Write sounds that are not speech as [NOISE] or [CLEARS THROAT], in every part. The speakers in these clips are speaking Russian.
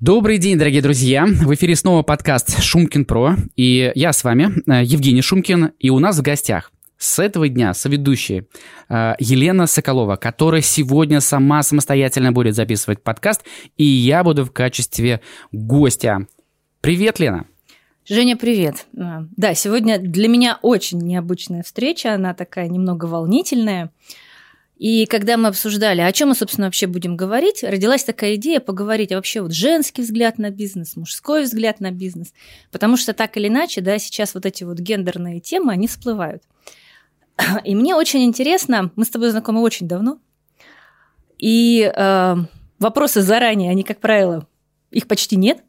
Добрый день, дорогие друзья! В эфире снова подкаст «Шумкин Про», и я с вами, э, Евгений Шумкин, и у нас в гостях с этого дня соведущая э, Елена Соколова, которая сегодня сама самостоятельно будет записывать подкаст, и я буду в качестве гостя. Привет, Лена! Женя, привет. Э, да, сегодня для меня очень необычная встреча, она такая немного волнительная. И когда мы обсуждали, о чем мы, собственно, вообще будем говорить, родилась такая идея поговорить вообще вот женский взгляд на бизнес, мужской взгляд на бизнес. Потому что так или иначе, да, сейчас вот эти вот гендерные темы, они всплывают. [CLEARS THROAT] И мне очень интересно, мы с тобой знакомы очень давно, и э, вопросы заранее, они, как правило, их почти нет.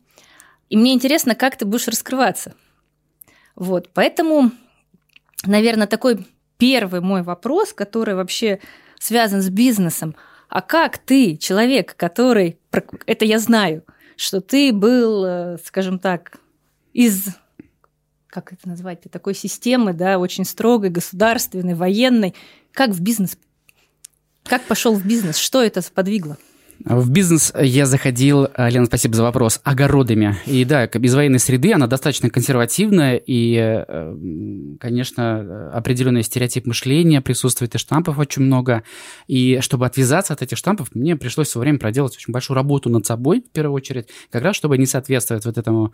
И мне интересно, как ты будешь раскрываться. Вот, поэтому, наверное, такой первый мой вопрос, который вообще связан с бизнесом. А как ты, человек, который, это я знаю, что ты был, э, скажем так, из как это назвать, такой системы, да, очень строгой, государственной, военной. Как в бизнес? Как пошел в бизнес? Что это сподвигло? В бизнес я заходил, э, Лена, спасибо за вопрос, огородами. И да, из военной среды она достаточно консервативная, и, э, конечно, определенный стереотип мышления присутствует, и штампов очень много. И чтобы отвязаться от этих штампов, мне пришлось в время проделать очень большую работу над собой, в первую очередь, как раз чтобы не соответствовать вот этому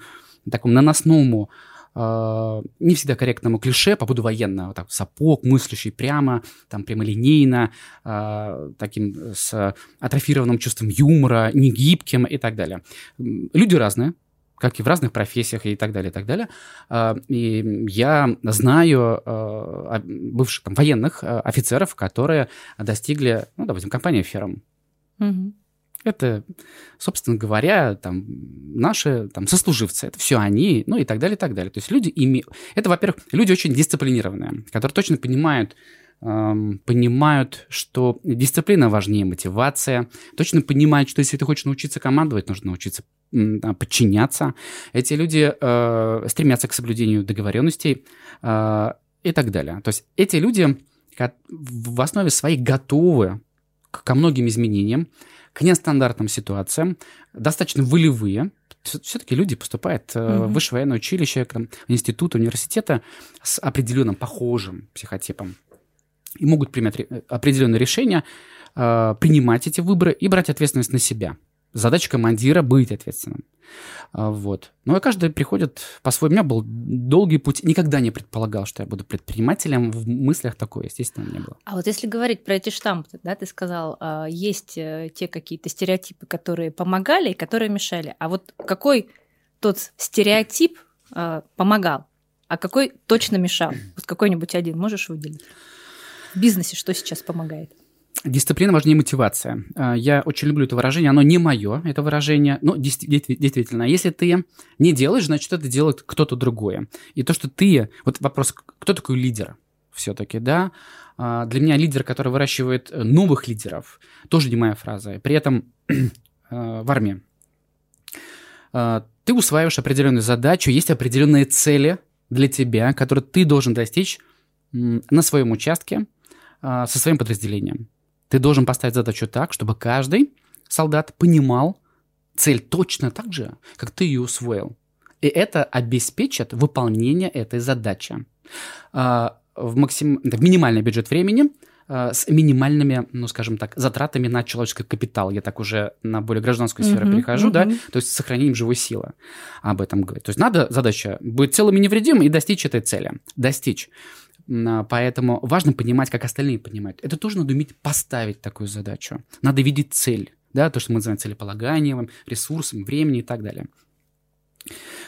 такому наносному а, не всегда корректному клише по поводу военного. Так, сапог, мыслящий прямо, там, прямолинейно, э, таким с атрофированным чувством юмора, негибким и так далее. Люди разные, как и в разных профессиях и так далее, и так далее. А, и я знаю бывших там, военных офицеров, которые достигли, ну, допустим, компания «Ферм». Угу. Это, собственно говоря, там, наши там, сослуживцы, это все они, ну и так далее, и так далее. То есть люди ими... Это, во-первых, люди очень дисциплинированные, которые точно понимают, эм, понимают, что дисциплина важнее мотивация, точно понимают, что если ты хочешь научиться командовать, нужно научиться подчиняться. Эти люди э, стремятся к соблюдению договоренностей э, и так далее. То есть эти люди в основе своей готовы ко многим изменениям, к нестандартным ситуациям, достаточно волевые. Все-таки люди поступают mm-hmm. в высшее военное училище, институт, университета с определенным похожим психотипом. И могут принять определенные решения, э, принимать эти выборы и брать ответственность на себя. Задача командира быть ответственным. А, вот. Ну и каждый приходит по-своему. У меня был долгий путь. Никогда не предполагал, что я буду предпринимателем. В мыслях такое, естественно, не было. А вот если говорить про эти штампы, да, ты сказал, а, есть э, те какие-то стереотипы, которые помогали и которые мешали. А вот какой тот стереотип а, помогал, а какой точно мешал? Вот какой-нибудь один можешь выделить? В бизнесе что сейчас помогает? Дисциплина важнее мотивация. А, я очень люблю это выражение. Оно не мое, это выражение, но действительно. Если ты не делаешь, значит, это делает кто-то другой. И то, что ты... Вот вопрос, кто такой лидер все-таки, да? А, для меня лидер, который выращивает новых лидеров, тоже не моя фраза. При этом [CLEARS THROAT] а, в армии ты усваиваешь определенную задачу, есть определенные цели для тебя, которые ты должен достичь на своем участке со своим подразделением. Ты должен поставить задачу так, чтобы каждый солдат понимал цель точно так же, как ты ее усвоил. И это обеспечит выполнение этой задачи а, в, максим... в минимальный бюджет времени а, с минимальными, ну, скажем так, затратами на человеческий капитал. Я так уже на более гражданскую сферу uh-huh, перехожу, uh-huh. да, то есть сохранением живой силы об этом говорить. То есть надо задача быть целым и невредимым и достичь этой цели. Достичь. А, поэтому важно понимать, как остальные понимают. Это тоже надо уметь поставить такую задачу. Надо видеть цель, да, то, что мы называем целеполаганием, ресурсом, времени и так далее.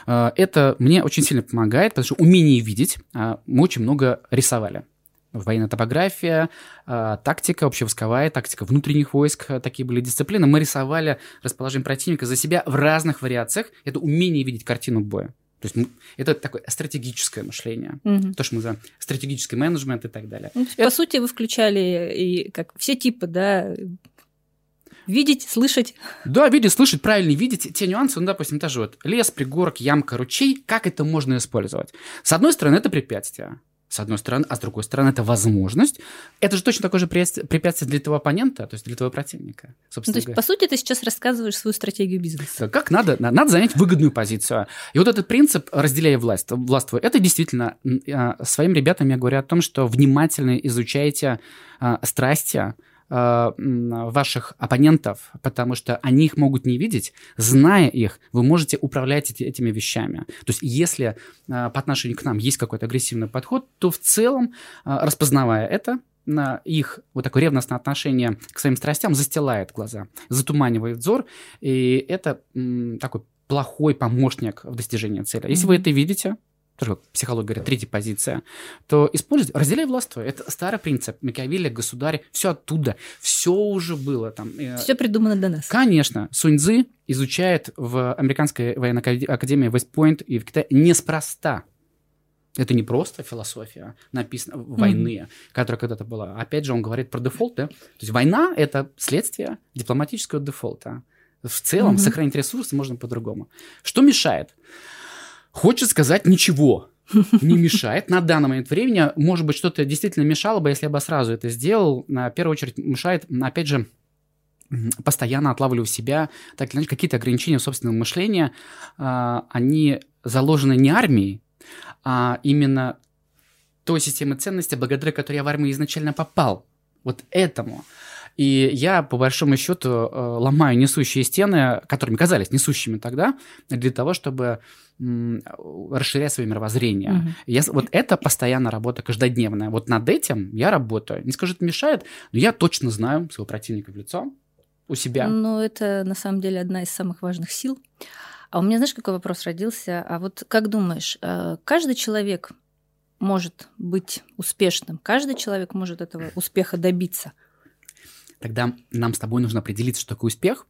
А, это мне очень сильно помогает, потому что умение видеть а, мы очень много рисовали. Военная топография, тактика общевойсковая, тактика внутренних войск, такие были дисциплины. Мы рисовали расположение противника за себя в разных вариациях. Это умение видеть картину боя. То есть это такое стратегическое мышление, угу. то, что мы называем стратегический менеджмент и так далее. Ну, это... По сути, вы включали и как все типы, да, видеть, слышать. Да, видеть, слышать, правильно видеть те нюансы, ну, допустим, даже вот лес, пригорок, ямка, ручей, как это можно использовать? С одной стороны, это препятствие. С одной стороны, а с другой стороны, это возможность. Это же точно такое же препятствие для твоего оппонента, то есть для твоего противника. Собственно ну, то есть, по сути, ты сейчас рассказываешь свою стратегию бизнеса. Как надо? Надо занять выгодную позицию. И вот этот принцип «разделяй власть», властвуй, это действительно а, своим ребятам я говорю о том, что внимательно изучайте а, страсти, ваших оппонентов, потому что они их могут не видеть. Зная их, вы можете управлять эти, этими вещами. То есть если э, по отношению к нам есть какой-то агрессивный подход, то в целом, э, распознавая это, на их вот такое ревностное отношение к своим страстям застилает глаза, затуманивает взор, и это м, такой плохой помощник в достижении цели. Если mm-hmm. вы это видите, тоже психология говорит, третья позиция, то используйте, разделяй властвуй. Это старый принцип. Макиавелли, государь, все оттуда, все уже было там. Э, все придумано до нас. Конечно. Суньцзы изучает в американской военной академии Вестпойнт и в Китае неспроста. Это не просто философия, написана войны, mm-hmm. которая когда-то была. Опять же, он говорит про дефолты. То есть война – это следствие дипломатического дефолта. В целом mm-hmm. сохранить ресурсы можно по-другому. Что мешает? Хочет сказать ничего. Не мешает на данный момент времени. Может быть, что-то действительно мешало бы, если я бы сразу это сделал. На первую очередь мешает, опять же, постоянно отлавливаю себя, так или иначе, какие-то ограничения собственного мышления, а, они заложены не армией, а именно той системой ценностей, благодаря которой я в армию изначально попал. Вот этому. И я, по большому счету, э, ломаю несущие стены, которыми казались несущими тогда, для того, чтобы расширять свое мировоззрение. Угу. Я, вот это постоянно работа каждодневная. Вот над этим я работаю. Не скажу, это мешает, но я точно знаю своего противника в лицо у себя. Ну, это на самом деле одна из самых важных сил. А у меня, знаешь, какой вопрос родился? А вот как думаешь, э, каждый человек может быть успешным, каждый человек может этого успеха добиться – тогда нам с тобой нужно определиться, что такое успех,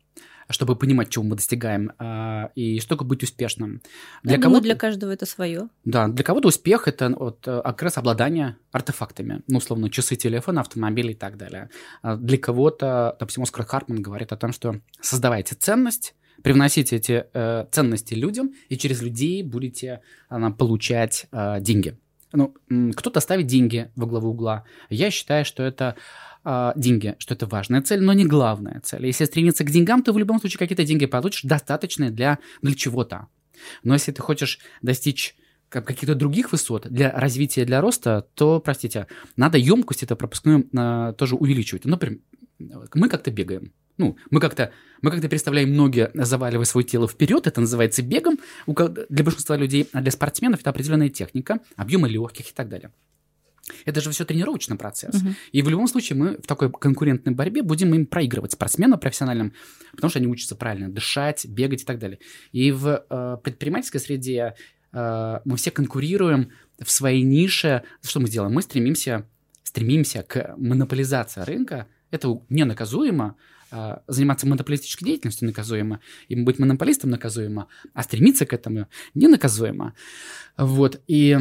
чтобы понимать, чего мы достигаем, а, и что такое быть успешным. Для Я думаю, для каждого это свое. Да, для кого-то успех – это вот, э, как раз обладание артефактами, ну, условно, часы, телефон, автомобили и так далее. А для кого-то, допустим, Оскар Хартман говорит о том, что создавайте ценность, привносите эти э, ценности людям, и через людей будете э, получать э, деньги. Ну, кто-то ставит деньги во главу угла. Я считаю, что это э, деньги, что это важная цель, но не главная цель. Если стремиться к деньгам, то в любом случае какие-то деньги получишь, достаточные для, для чего-то. Но если ты хочешь достичь каких-то других высот для развития, для роста, то, простите, надо емкость это пропускную э, тоже увеличивать. Например, мы как-то бегаем. Ну, мы как-то мы как-то переставляем ноги, заваливая свое тело вперед, это называется бегом для большинства людей, а для спортсменов это определенная техника, объемы легких и так далее. Это же все тренировочный процесс. Uh-huh. И в любом случае мы в такой конкурентной борьбе будем им проигрывать спортсменам профессиональным, потому что они учатся правильно дышать, бегать и так далее. И в э, предпринимательской среде э, мы все конкурируем в своей нише. Что мы делаем? Мы стремимся, стремимся к монополизации рынка. Это ненаказуемо. Э, заниматься монополистической деятельностью наказуемо, и быть монополистом наказуемо, а стремиться к этому не наказуемо. Вот, и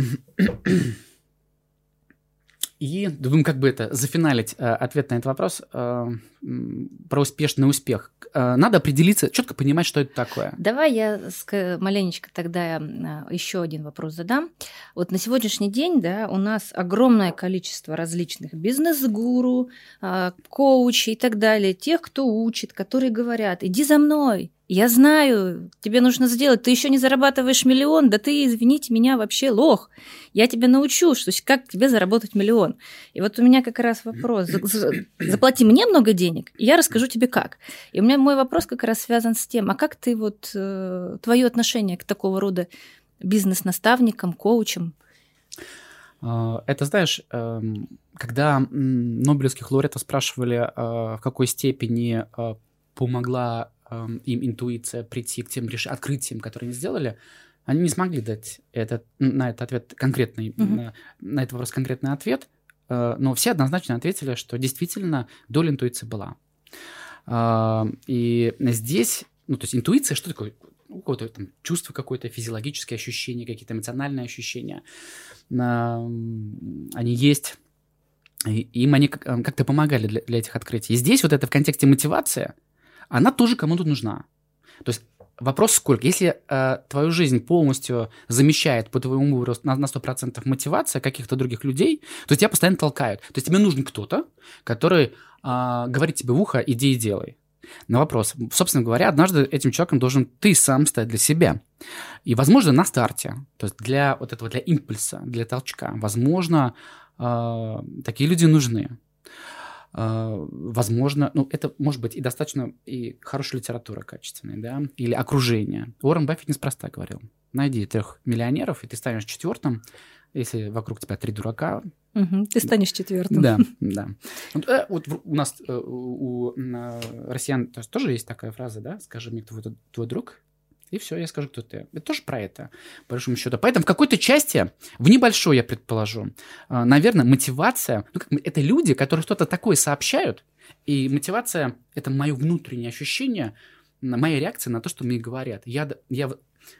И думаю, как бы это зафиналить э, ответ на этот вопрос э, про успешный успех. Э, надо определиться, четко понимать, что это такое. Давай я маленечко тогда э, еще один вопрос задам. Вот на сегодняшний день, да, у нас огромное количество различных бизнес-гуру, э, коучей и так далее, тех, кто учит, которые говорят: "Иди за мной, я знаю, тебе нужно сделать, ты еще не зарабатываешь миллион, да ты, извините меня, вообще лох. Я тебя научу, что как тебе заработать миллион. И вот у меня как раз вопрос. Заплати мне много денег, и я расскажу тебе как. И у меня мой вопрос как раз связан с тем, а как ты вот, э, твое отношение к такого рода бизнес-наставникам, коучам? А, это, знаешь, эм, когда Нобелевских лауреатов спрашивали, э, в какой степени э, им интуиция прийти к тем реш... открытиям, которые они сделали, они не смогли дать этот, на этот ответ конкретный, угу. на, на этот вопрос конкретный ответ, э, но все однозначно ответили, что действительно доля интуиции была. И здесь, ну, то есть интуиция, что такое? Ну, какое-то там чувство какое-то, физиологические ощущения, какие-то эмоциональные ощущения. Они есть, и им они как-то помогали для, для этих открытий. И здесь вот это в контексте мотивации – она тоже кому-то нужна. То есть Вопрос сколько? Если э, твою жизнь полностью замещает по твоему росту на, на 100% мотивация каких-то других людей, то тебя постоянно толкают. То есть тебе нужен кто-то, который э, говорит тебе в ухо «иди и делай». На вопрос. Собственно говоря, однажды этим человеком должен ты сам стать для себя. И, возможно, на старте, то есть для вот этого, для импульса, для толчка, возможно, э, такие люди нужны. А, возможно, ну, это может быть и достаточно и хорошая литература качественная, да, или окружение. Уоррен Баффет неспроста говорил, найди трех миллионеров, и ты станешь четвертым, если вокруг тебя три дурака. Угу, ты станешь четвертым. Да, [LAUGHS] да. Вот, э, вот у нас э, у, у россиян тоже есть такая фраза, да, скажи мне, кто твой, твой друг, и все, я скажу, кто ты. Это тоже про это, по большому счету. Поэтому в какой-то части, в небольшой, я предположу, а, наверное, мотивация, ну, как, это люди, которые что-то такое сообщают, и мотивация – это мое внутреннее ощущение, моя реакция на то, что мне говорят. Я, я,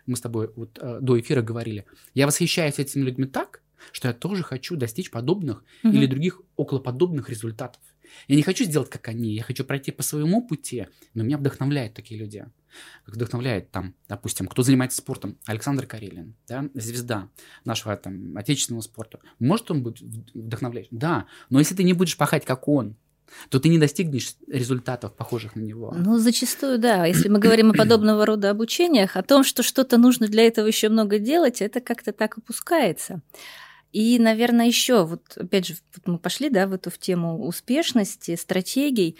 мы с тобой вот э, до эфира говорили, я восхищаюсь этими людьми так, что я тоже хочу достичь подобных mm-hmm. или других околоподобных результатов. Я не хочу сделать, как они, я хочу пройти по своему пути, но меня вдохновляют такие люди. Как вдохновляет там, допустим, кто занимается спортом, Александр Карелин, да, звезда нашего там отечественного спорта. Может он быть вдохновлять? Да, но если ты не будешь пахать, как он, то ты не достигнешь результатов, похожих на него. Ну, зачастую, да. Если мы говорим о подобного рода обучениях, о том, что что-то нужно для этого еще много делать, это как-то так опускается. И, наверное, еще, вот опять же, вот мы пошли, да, в эту в тему успешности, стратегий.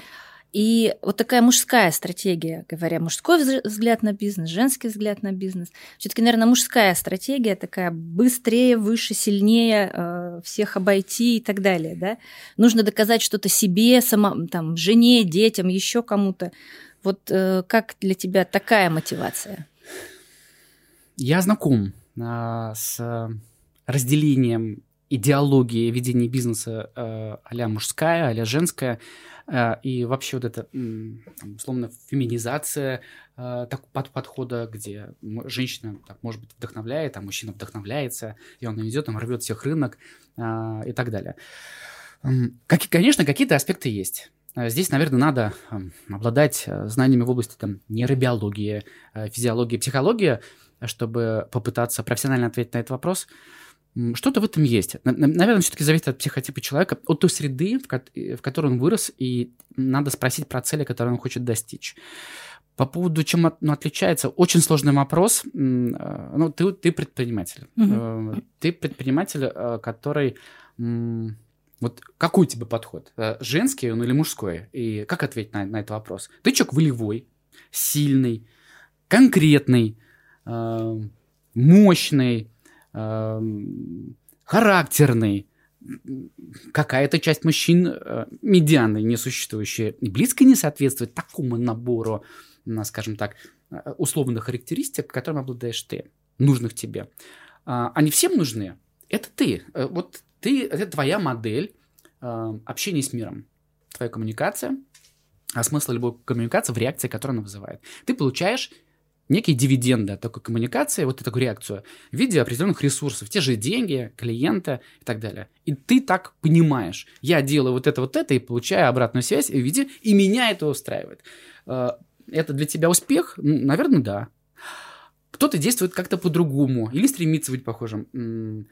И вот такая мужская стратегия, говоря, мужской взгляд на бизнес, женский взгляд на бизнес. Все-таки, наверное, мужская стратегия такая быстрее, выше, сильнее, э, всех обойти и так далее. Да? Нужно доказать что-то себе, само, там, жене, детям, еще кому-то. Вот э, как для тебя такая мотивация? Я знаком э, с разделением идеологии ведения бизнеса э, а мужская, а женская, э, и вообще вот эта, условно, феминизация э, так, под, подхода, где женщина, так, может быть, вдохновляет, а мужчина вдохновляется, и он идет, там, рвет всех рынок э, и так далее. Как, конечно, какие-то аспекты есть. Э, здесь, наверное, надо обладать знаниями в области там, нейробиологии, физиологии, психологии, чтобы попытаться профессионально ответить на этот вопрос. Что-то в этом есть. Наверное, все-таки зависит от психотипа человека, от той среды, в которой он вырос, и надо спросить про цели, которые он хочет достичь. По поводу, чем ну, отличается, очень сложный вопрос. Э, ну, ты, ты предприниматель. Угу. Ты предприниматель, э, который... Вот какой тебе подход? Женский он или мужской? И как ответить на, на этот вопрос? Ты человек волевой, сильный, конкретный, мощный, характерный. Какая-то часть мужчин э, медианной, несуществующая, и близко не соответствует такому набору, скажем так, э, условных характеристик, которым обладаешь ты, нужных тебе. А, они всем нужны. Это ты. Э, вот ты, это твоя модель общения с миром, твоя коммуникация, а смысл любой коммуникации в реакции, которую она вызывает. Ты получаешь некие дивиденды от такой коммуникации, вот такую реакцию, в виде определенных ресурсов, те же деньги, клиента и так далее. И ты так понимаешь, я делаю вот это, вот это, и получаю обратную связь в виде, и меня это устраивает. Э, это для тебя успех? Наверное, да. Кто-то действует как-то по-другому или стремится быть похожим.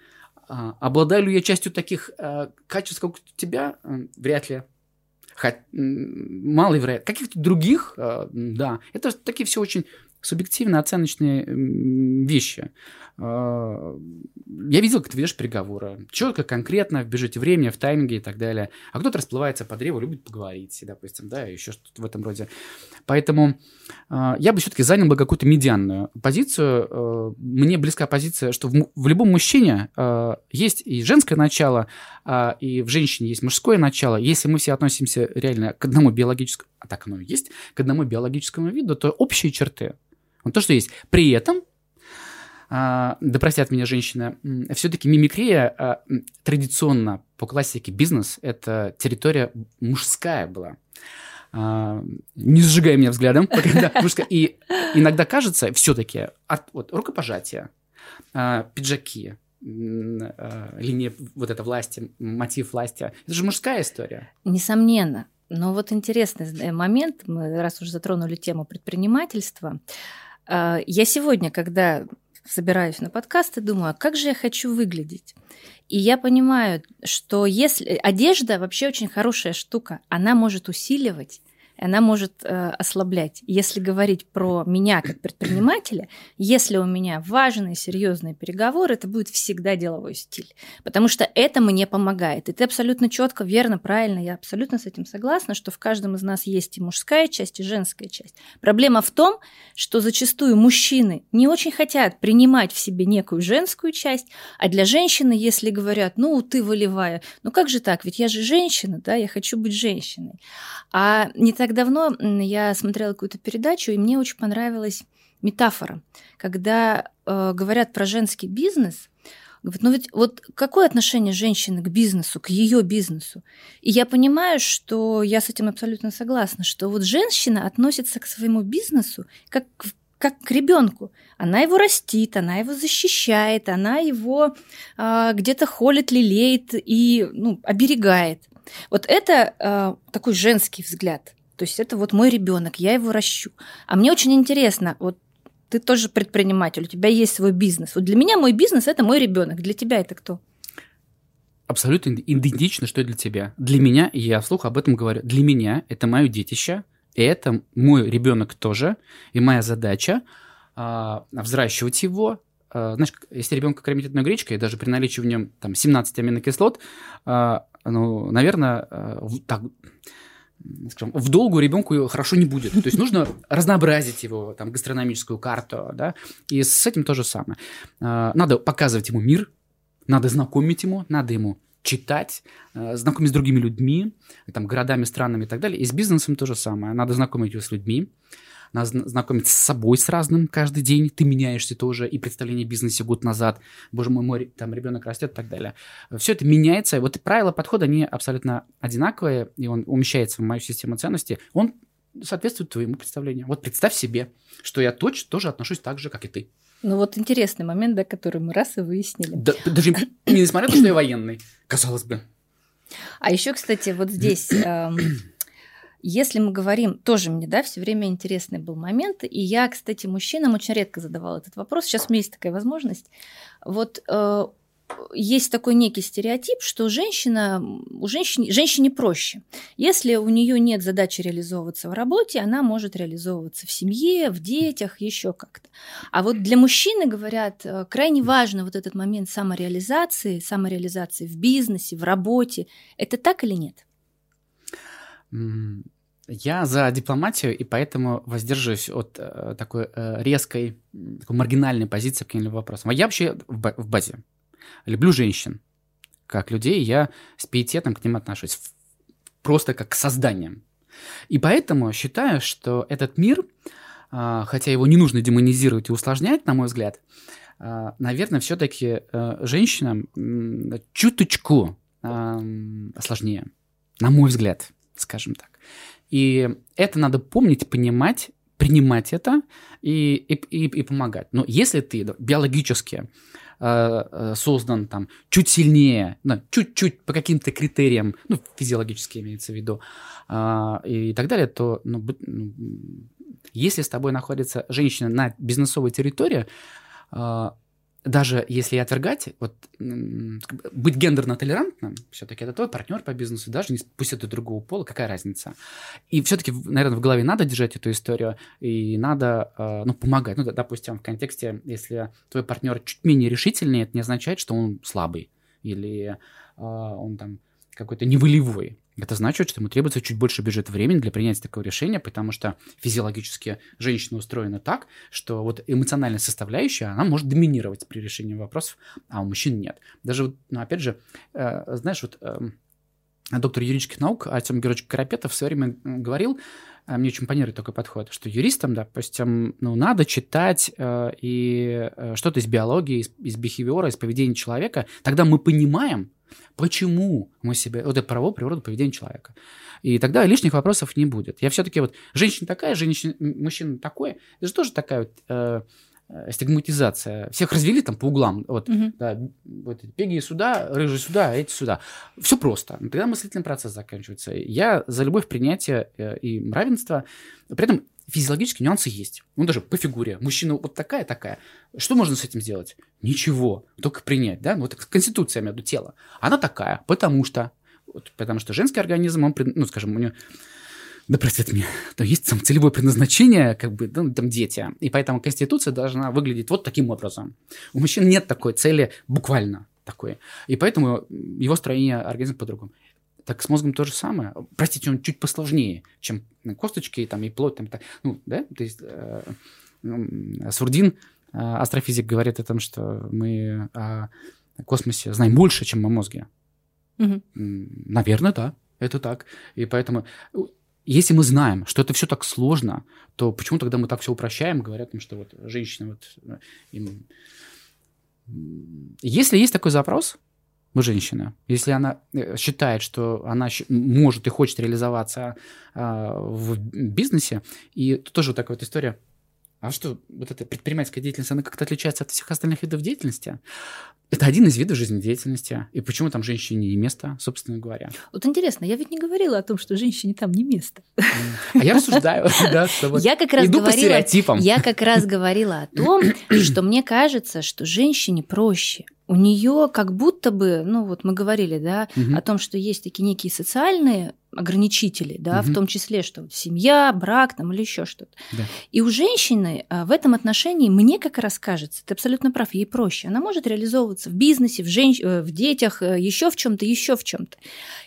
А, обладаю ли я частью таких э, качеств, как у тебя? Вряд ли. Хоть, маловероятно. Каких-то других, э, да. Это такие все очень субъективно оценочные вещи. А, я видел, как ты ведешь переговоры. Четко, конкретно, в бюджете времени, в тайминге и так далее. А кто-то расплывается по древу, любит поговорить, допустим, да, еще что-то в этом роде. Поэтому э, я бы все-таки занял бы какую-то медианную позицию. Э, мне близка позиция, что в, в любом мужчине есть и женское начало, и в женщине есть мужское начало. Если мы все относимся реально к одному биологическому, а так оно и есть, к одному биологическому виду, то общие черты. Вот то, что есть. При этом а, да простят меня женщины, все-таки мимикрия а, традиционно по классике бизнес – это территория мужская была. А, не сжигай меня взглядом. И иногда кажется все-таки вот, рукопожатие, пиджаки, линия вот этой власти, мотив власти. Это же мужская история. Несомненно. Но вот интересный момент, мы раз уже затронули тему предпринимательства, я сегодня, когда собираюсь на подкасты, думаю, а как же я хочу выглядеть? И я понимаю, что если одежда вообще очень хорошая штука, она может усиливать она может э, ослаблять. Если говорить про меня как предпринимателя, если у меня важные, серьезные переговоры, это будет всегда деловой стиль, потому что это мне помогает. И ты абсолютно четко, верно, правильно, я абсолютно с этим согласна, что в каждом из нас есть и мужская часть, и женская часть. Проблема в том, что зачастую мужчины не очень хотят принимать в себе некую женскую часть, а для женщины, если говорят, ну, ты волевая, ну как же так, ведь я же женщина, да, я хочу быть женщиной. А не так так давно я смотрела какую-то передачу, и мне очень понравилась метафора, когда э, говорят про женский бизнес. Говорят, ну ведь вот какое отношение женщины к бизнесу, к ее бизнесу? И я понимаю, что я с этим абсолютно согласна, что вот женщина относится к своему бизнесу как как к ребенку. Она его растит, она его защищает, она его э, где-то холит, лелеет и ну, оберегает. Вот это э, такой женский взгляд. То есть это вот мой ребенок, я его ращу. А мне очень интересно, вот ты тоже предприниматель, у тебя есть свой бизнес. Вот для меня мой бизнес это мой ребенок. Для тебя это кто? Абсолютно идентично, что и для тебя. Для меня, и я вслух об этом говорю, для меня это мое детище, это мой ребенок тоже, и моя задача а, взращивать его. А, знаешь, если ребенка кормить одной гречкой, даже при наличии в нем там 17 аминокислот, а, ну, наверное, так, скажем, в долгу ребенку хорошо не будет. То есть нужно разнообразить его там гастрономическую карту, да, и с этим то же самое. А, надо показывать ему мир, надо знакомить ему, надо ему читать, а, знакомить с другими людьми, там, городами, странами и так далее. И с бизнесом то же самое. Надо знакомить его с людьми, надо знакомиться с собой с разным каждый день, ты меняешься тоже, и представление о бизнесе год назад, боже мой, мой там ребенок растет и так далее. Все это меняется, вот правила подхода, они абсолютно одинаковые, и он умещается в мою систему ценностей, он соответствует твоему представлению. Вот представь себе, что я точно тоже отношусь так же, как и ты. Ну вот интересный момент, да, который мы раз и выяснили. Да, даже несмотря на то, что я военный, казалось бы. А еще, кстати, вот здесь эм, если мы говорим, тоже мне, да, все время интересный был момент, и я, кстати, мужчинам очень редко задавала этот вопрос, сейчас у меня есть такая возможность. Вот э, есть такой некий стереотип, что женщина, у женщины, женщине проще. Если у нее нет задачи реализовываться в работе, она может реализовываться в семье, в детях, еще как-то. А вот для мужчины, говорят, э, крайне важно вот этот момент самореализации, самореализации в бизнесе, в работе. Это так или нет? Я за дипломатию, и поэтому воздерживаюсь от э, такой э, резкой, такой маргинальной позиции к каким-либо вопросам. А я вообще в, в базе люблю женщин как людей, я с пиететом к ним отношусь, просто как к созданиям. И поэтому считаю, что этот мир, э, хотя его не нужно демонизировать и усложнять, на мой взгляд, э, наверное, все-таки э, женщинам э, чуточку э, сложнее, на мой взгляд, скажем так. И это надо помнить, понимать, принимать это и, и, и, и помогать. Но если ты биологически э, э, создан там чуть сильнее, ну, чуть-чуть по каким-то критериям, ну, физиологически имеется в виду, э, и так далее, то ну, ну, если с тобой находится женщина на бизнесовой территории, э, даже если отвергать, вот быть гендерно толерантным, все-таки это твой партнер по бизнесу, даже не, пусть это другого пола, какая разница. И все-таки, наверное, в голове надо держать эту историю, и надо, э, ну, помогать. Ну, допустим, в контексте, если твой партнер чуть менее решительный, это не означает, что он слабый, или э, он там какой-то неволевой. Это значит, что ему требуется чуть больше бюджета времени для принятия такого решения, потому что физиологически женщина устроена так, что вот эмоциональная составляющая, она может доминировать при решении вопросов, а у мужчин нет. Даже, ну, опять же, э, знаешь, вот э, доктор юридических наук Артем Георгиевич Карапетов в свое время говорил, э, мне очень импонирует такой подход, что юристам, допустим, ну, надо читать э, и э, что-то из биологии, из, из бихевиора, из поведения человека, тогда мы понимаем, Почему мы себе... Вот это правовую природу поведения человека. И тогда лишних вопросов не будет. Я все-таки вот... Женщина такая, женщина, мужчина такой. Это же тоже такая вот... Э, э, стигматизация. Всех развели там по углам. Вот, угу. да, вот пеги сюда, рыжие сюда, эти сюда. Все просто. Тогда мыслительный процесс заканчивается. Я за любовь, принятие э, и равенство. При этом физиологические нюансы есть. Ну, даже по фигуре. Мужчина вот такая, такая. Что можно с этим сделать? Ничего. Только принять, да? Ну, вот конституция между тела. Она такая, потому что... Вот, потому что женский организм, он, ну, скажем, у него да простят меня, то есть там целевое предназначение, как бы, ну, там дети. И поэтому Конституция должна выглядеть вот таким образом. У мужчин нет такой цели буквально такой. И поэтому его строение организма по-другому. Так с мозгом то же самое. Простите, он чуть посложнее, чем косточки там, и плоть. Там, так, ну, да? То есть э, э, Сурдин, э, астрофизик, говорит о том, что мы о космосе знаем больше, чем о мозге. Угу. Наверное, да, это так. И поэтому, если мы знаем, что это все так сложно, то почему тогда мы так все упрощаем, говорят им, что вот женщины вот э, им... Если есть такой запрос, женщина, если она э, считает, что она может и хочет реализоваться а, в бизнесе, и тоже вот такая вот история, а что, вот эта предпринимательская деятельность, она как-то отличается от всех остальных видов деятельности? Это один из видов жизнедеятельности. И почему там женщине не место, собственно говоря? Вот интересно, я ведь не говорила о том, что женщине там не место. А я рассуждаю, [LAUGHS] да, Я как раз Иду по стереотипам. Я как раз говорила о том, [CLEARS THROAT] что мне кажется, что женщине проще у нее как будто бы, ну вот мы говорили, да, угу. о том, что есть такие некие социальные ограничители, да, угу. в том числе, что семья, брак там или еще что-то. Да. И у женщины а, в этом отношении, мне как раз кажется, ты абсолютно прав, ей проще. Она может реализовываться в бизнесе, в, женщ... Э, в детях, э, еще в чем-то, еще в чем-то.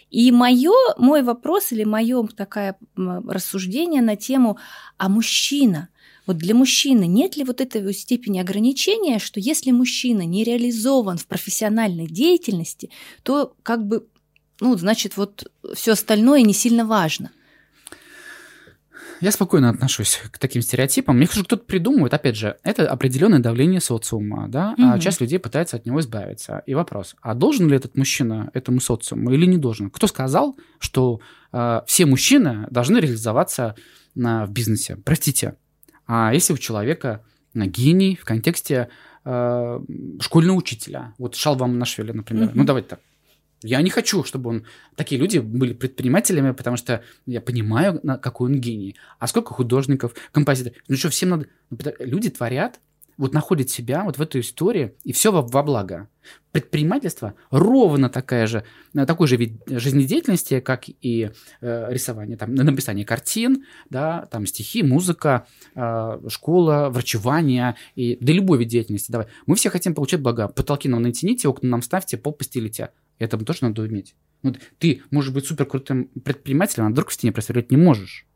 И моё, мой вопрос или мое такое рассуждение на тему, а мужчина – вот для мужчины нет ли вот этой степени ограничения, что если мужчина не реализован в профессиональной деятельности, то как бы, ну, значит, вот все остальное не сильно важно? Я спокойно отношусь к таким стереотипам. Мне кажется, кто-то придумывает, опять же, это определенное давление социума, да, угу. а часть людей пытается от него избавиться. И вопрос, а должен ли этот мужчина этому социуму или не должен? Кто сказал, что э, все мужчины должны реализоваться на, в бизнесе? Простите, а если у человека э, гений в контексте э, школьного учителя, вот Шалвам Нашвили, например, mm-hmm. ну давайте так, я не хочу, чтобы он такие люди были предпринимателями, потому что я понимаю, какой он гений. А сколько художников, композиторов? Ну что, всем надо... Ну, люди творят вот находит себя вот в этой истории, и все во, во благо. Предпринимательство ровно такая же, э, такой же вид жизнедеятельности, как и э, рисование, там, написание картин, да, там стихи, музыка, э, школа, врачевание, и, да любой вид деятельности. Давай. Мы все хотим получать блага. Потолки нам натяните, окна нам ставьте, пол постелите. Это тоже надо уметь. Вот ты можешь быть супер крутым предпринимателем, а вдруг в стене просверлить не можешь.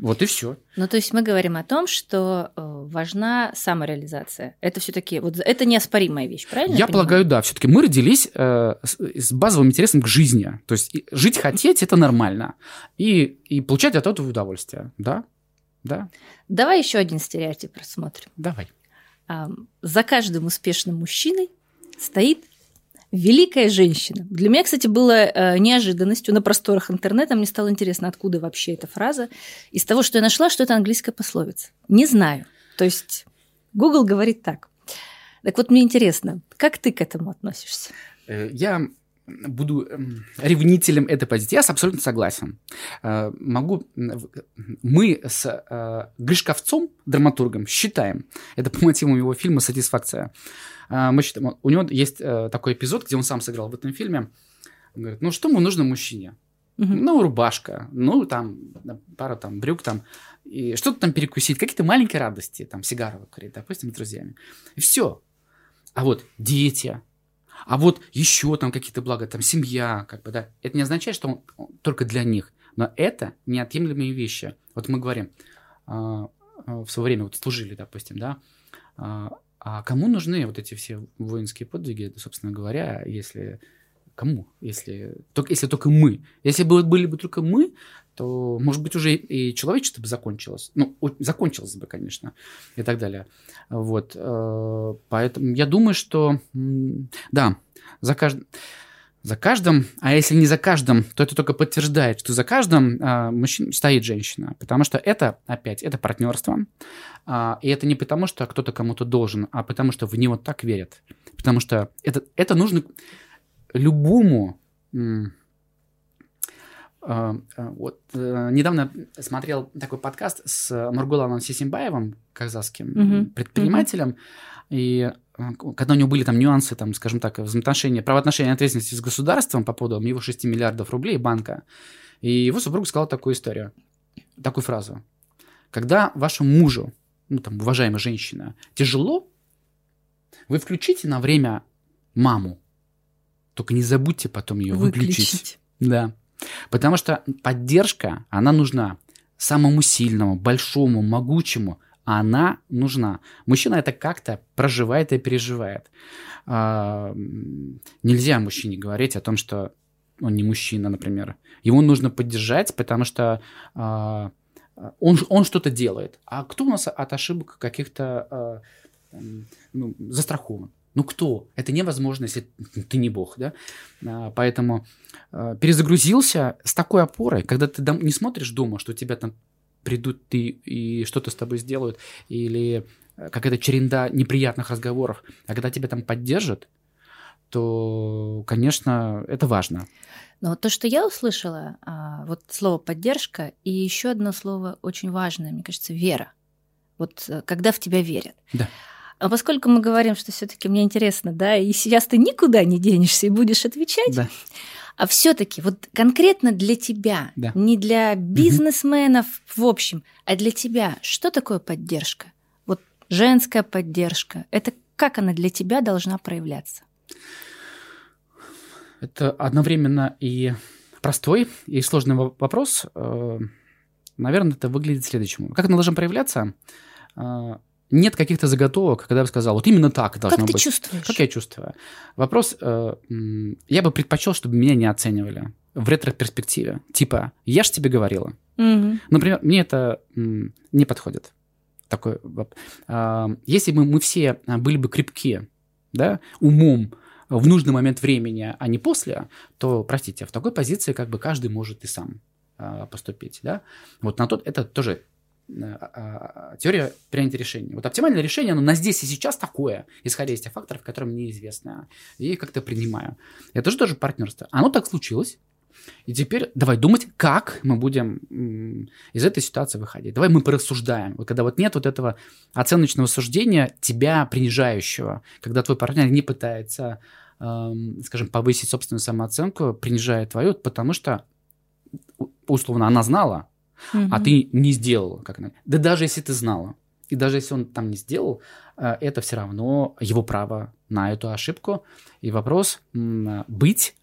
Вот и все. Ну, то есть мы говорим о том, что э, важна самореализация. Это все-таки вот это неоспоримая вещь, правильно? Я, я полагаю, да. Все-таки мы родились э, с, с базовым интересом к жизни. То есть жить хотеть это нормально. И, и получать от этого удовольствие. Да? Да. Давай еще один стереотип рассмотрим. Давай. За каждым успешным мужчиной стоит Великая женщина. Для меня, кстати, было э, неожиданностью на просторах интернета. Мне стало интересно, откуда вообще эта фраза. Из того, что я нашла, что это английская пословица. Не знаю. То есть Google говорит так. Так вот, мне интересно, как ты к этому относишься? Э, я буду эм, ревнителем этой позиции. Я абсолютно согласен. Э, могу... Мы с э, Гришковцом, драматургом, считаем, это по мотивам его фильма «Сатисфакция», э, мы считаем, у него есть такой эпизод, где он сам сыграл в этом фильме. Он говорит, ну что ему нужно мужчине? Угу. Ну, рубашка, ну, там, пара там брюк там, и что-то там перекусить, какие-то маленькие радости, там, сигару курить, допустим, с друзьями. И все. А вот дети, а вот еще там какие-то блага, там семья, как бы, да, это не означает, что он только для них, но это неотъемлемые вещи. Вот мы говорим, а, а, в свое время вот служили, допустим, да, а, а кому нужны вот эти все воинские подвиги, собственно говоря, если кому, если только, если только мы. Если бы были бы только мы, то, может быть, уже и человечество бы закончилось. Ну, закончилось бы, конечно, и так далее. Вот. Э, поэтому я думаю, что, да, за каждым... За каждым, а если не за каждым, то это только подтверждает, что за каждым а, мужчин стоит женщина. Потому что это, опять, это партнерство. А, и это не потому, что кто-то кому-то должен, а потому что в него так верят. Потому что это, это нужно любому вот э, недавно смотрел такой подкаст с Маргуланом Сисимбаевым, казахским Мгм. предпринимателем, и э, когда у него были там нюансы, там, скажем так, взаимоотношения, правоотношения ответственности с государством по поводу его 6 миллиардов рублей банка, и его супруг сказал такую историю, такую фразу. Когда вашему мужу, ну, там, уважаемая женщина, тяжело, вы включите на время маму, только не забудьте потом ее выключить. Да. Потому что поддержка, она нужна самому сильному, большому, могучему, она нужна. Мужчина это как-то проживает и переживает. А, нельзя мужчине говорить о том, что он не мужчина, например. Его нужно поддержать, потому что а, он, он что-то делает. А кто у нас от ошибок каких-то а, ну, застрахован? Ну кто? Это невозможно, если ты не бог, да? А, Поэтому э, перезагрузился с такой опорой, когда ты дом- не смотришь дома, что тебя там придут ты и что-то с тобой сделают, или э, какая-то череда неприятных разговоров, а когда тебя там поддержат, то, конечно, это важно. Но вот то, что я услышала, а, вот слово поддержка и еще одно слово очень важное, мне кажется, вера. Вот э, когда в тебя верят. Да. А поскольку мы говорим, что все-таки мне интересно, да, и сейчас ты никуда не денешься и будешь отвечать, Да. а все-таки вот конкретно для тебя, Да. не для бизнесменов в общем, а для тебя, что такое поддержка? Вот женская поддержка, это как она для тебя должна проявляться? Это одновременно и простой, и сложный во- вопрос. Э, Наверное, это выглядит следующему. Как она должна проявляться? Э, Нет каких-то заготовок, когда я бы сказал, вот именно так должно как ты быть. чувствуешь? Как я чувствую? Вопрос, э, я бы предпочел, чтобы меня не оценивали в ретро-перспективе. Типа, я ж тебе говорила. Мгм. Например, мне это не подходит. Такой, а, если бы мы все а, были бы крепки, да, умом в нужный момент времени, а не после, то, простите, в такой позиции как бы каждый может и сам а, поступить, да. Вот на тот, это тоже теория принятия решений. Вот оптимальное решение, оно на здесь и сейчас такое, исходя из тех факторов, которые мне известны, и как-то принимаю. Это же тоже партнерство. Оно так случилось, и теперь давай думать, как мы будем из этой ситуации выходить. Давай мы порассуждаем. Вот когда вот нет вот этого оценочного суждения тебя принижающего, когда твой партнер не пытается, эм, скажем, повысить собственную самооценку, принижая твою, потому что условно она знала, а Мгм. ты не сделала, как. Да даже если ты знала, и даже если он там не сделал, э, это все равно его право на эту ошибку. И вопрос м, быть,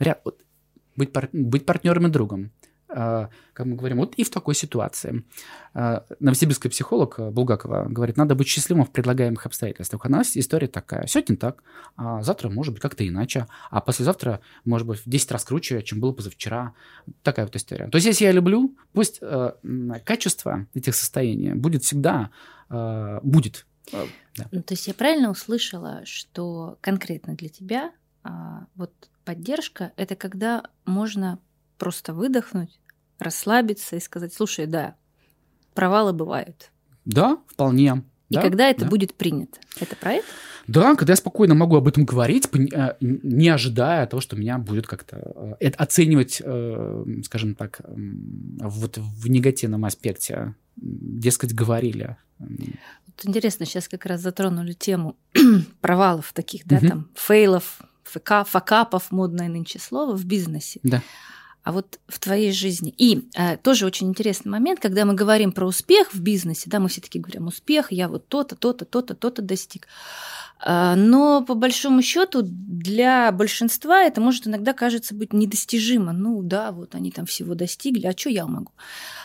быть, пар- быть партнером и другом. Э, Как мы говорим, вот и в такой ситуации. Э, Новосибирский психолог э, Булгакова говорит, надо быть счастливым в предлагаемых обстоятельствах. А у нас история такая. Сегодня так, а завтра может быть как-то иначе, а послезавтра может быть в 10 раз круче, чем было позавчера. Такая вот история. То есть, если я люблю, пусть э, качество этих состояний будет всегда, э, будет. Да. Ну, то есть я правильно услышала, что конкретно для тебя а, вот поддержка это когда можно просто выдохнуть, расслабиться и сказать, слушай, да, провалы бывают. Да, вполне. И Да, когда это да. будет принято. Это про это? Да, когда я спокойно могу об этом говорить, э, не ожидая того, что меня будет как-то э, оценивать, э, скажем так, вот в негативном аспекте. Дескать, говорили. Вот интересно, сейчас как раз затронули тему [CLEARS THROAT] провалов таких, да, Мгм. там, фейлов, фака, факапов, модное нынче слово в бизнесе. Да. А вот в твоей жизни. И э, тоже очень интересный момент, когда мы говорим про успех в бизнесе, да, мы все таки говорим, успех, я вот то-то, то-то, то-то, то-то достиг. А, Но по большому счету для большинства это может иногда кажется быть недостижимо. Ну да, вот они там всего достигли, а что я могу?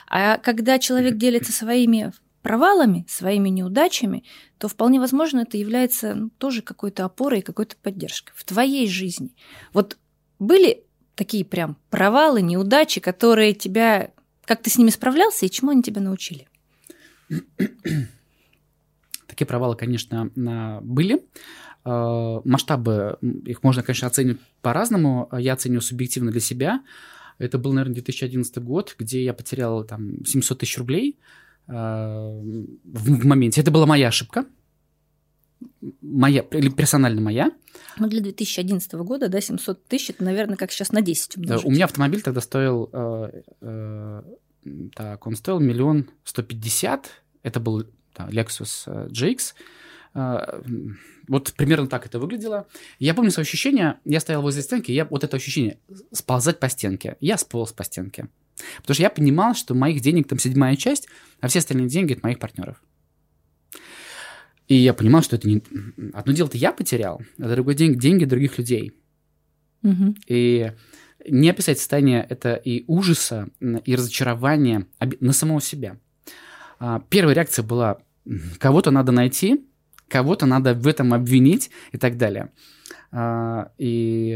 А когда человек делится своими провалами, своими неудачами, то вполне возможно это является ну, тоже какой-то опорой и какой-то поддержкой в твоей жизни. Вот были такие прям провалы, неудачи, которые тебя... Как ты с ними справлялся и чему они тебя научили? Такие провалы, конечно, на- были. Э, Масштабы, их можно, конечно, оценивать по-разному. Я оцениваю субъективно для себя. Это был, наверное, 2011 год, где я потерял там 700 тысяч рублей в, в моменте. Это была моя ошибка. Моя, или персонально моя. Ну, для 2011 года, да, 700 тысяч, это, наверное, как сейчас на 10 умножить. У меня автомобиль тогда стоил, э, э, так, он стоил миллион сто пятьдесят, это был да, Lexus э, GX, э, вот примерно так это выглядело. Я помню свое ощущение, я стоял возле стенки, я вот это ощущение, сползать по стенке. Я сполз по стенке. Потому что я понимал, что моих денег там седьмая часть, а все остальные деньги от моих партнеров. И я понимал, что это не... Одно дело-то я потерял, а другое день деньги других людей. Угу. И не описать состояние это и ужаса, и разочарования на самого себя. А, первая реакция была, кого-то надо найти, кого-то надо в этом обвинить и так далее. А, и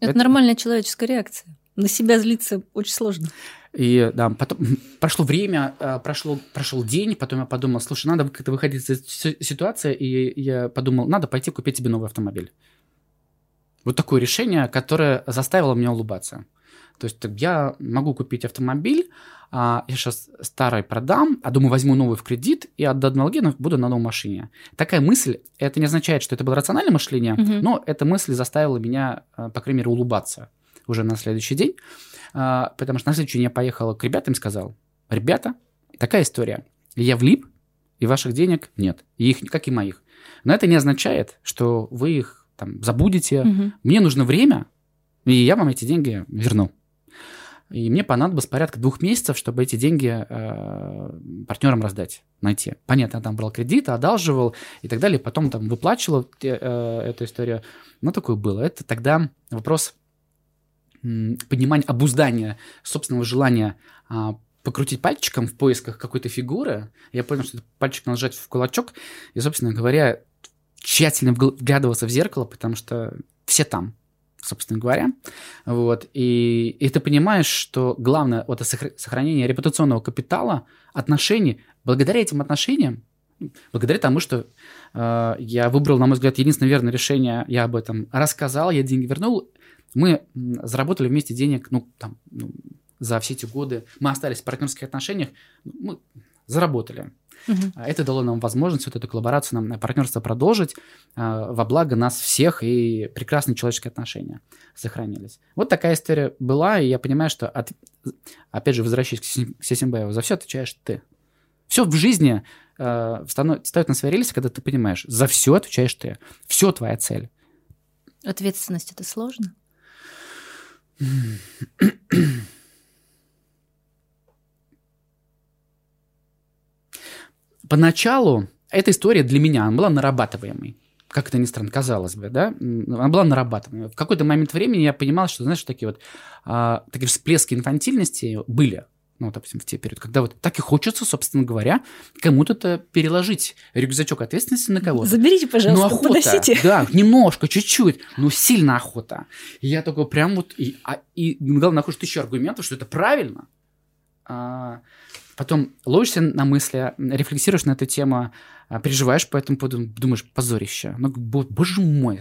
это, это нормальная человеческая реакция. На себя злиться очень сложно. И да, потом [LAUGHS] прошло время, а, прошло, прошел день, потом я подумал, слушай, надо как-то выходить из этой ситуации, и я подумал, надо пойти купить тебе новый автомобиль. Вот такое решение, которое заставило меня улыбаться. То есть я могу купить автомобиль, а я сейчас старый продам, а думаю, возьму новый в кредит и отдам налоги, но буду на новой машине. Такая мысль, это не означает, что это было рациональное мышление, угу. но эта мысль заставила меня, а, по крайней мере, улыбаться уже на следующий день. А, потому что на следующий день я поехал к ребятам и сказал, ребята, такая история, я влип, и ваших денег нет, и их, как и моих. Но это не означает, что вы их там забудете. Угу. Мне нужно время, и я вам эти деньги верну. И мне понадобилось порядка двух месяцев, чтобы эти деньги э, партнерам раздать, найти. Понятно, я там брал кредит, одалживал и так далее, потом там выплачивал э, э, эту историю. Но такое было. Это тогда вопрос понимание, обуздание собственного желания а, покрутить пальчиком в поисках какой-то фигуры. Я понял, что пальчик надо сжать в кулачок и, собственно говоря, тщательно вглядываться в зеркало, потому что все там, собственно говоря. Вот. И, и ты понимаешь, что главное вот сохранение репутационного капитала, отношений, благодаря этим отношениям, благодаря тому, что э, я выбрал, на мой взгляд, единственное верное решение, я об этом рассказал, я деньги вернул, мы заработали вместе денег, ну, там, ну, за все эти годы. Мы остались в партнерских отношениях, мы заработали. Угу. Это дало нам возможность вот эту коллаборацию, нам партнерство продолжить а, во благо нас всех, и прекрасные человеческие отношения сохранились. Вот такая история была, и я понимаю, что, от, опять же, возвращаясь к Сесимбаеву, за все отвечаешь ты. Все в жизни э, становится на свои рельсы, когда ты понимаешь, за все отвечаешь ты. Все твоя цель. Ответственность это сложно? Поначалу эта история для меня она была нарабатываемой. Как это ни странно, казалось бы, да? Она была нарабатываемой. В какой-то момент времени я понимал, что, знаешь, такие вот а, такие всплески инфантильности были ну, допустим, в те периоды, когда вот так и хочется, собственно говоря, кому-то переложить рюкзачок ответственности на кого-то. Заберите, пожалуйста, ну, охота, подносите. Да, немножко, чуть-чуть, но сильно охота. И я такой прям вот, и, а, и главное, находишь тысячу аргументов, что это правильно. А, потом ловишься на мысли, рефлексируешь на эту тему, а, переживаешь по этому поводу, думаешь, позорище. Ну, боже мой,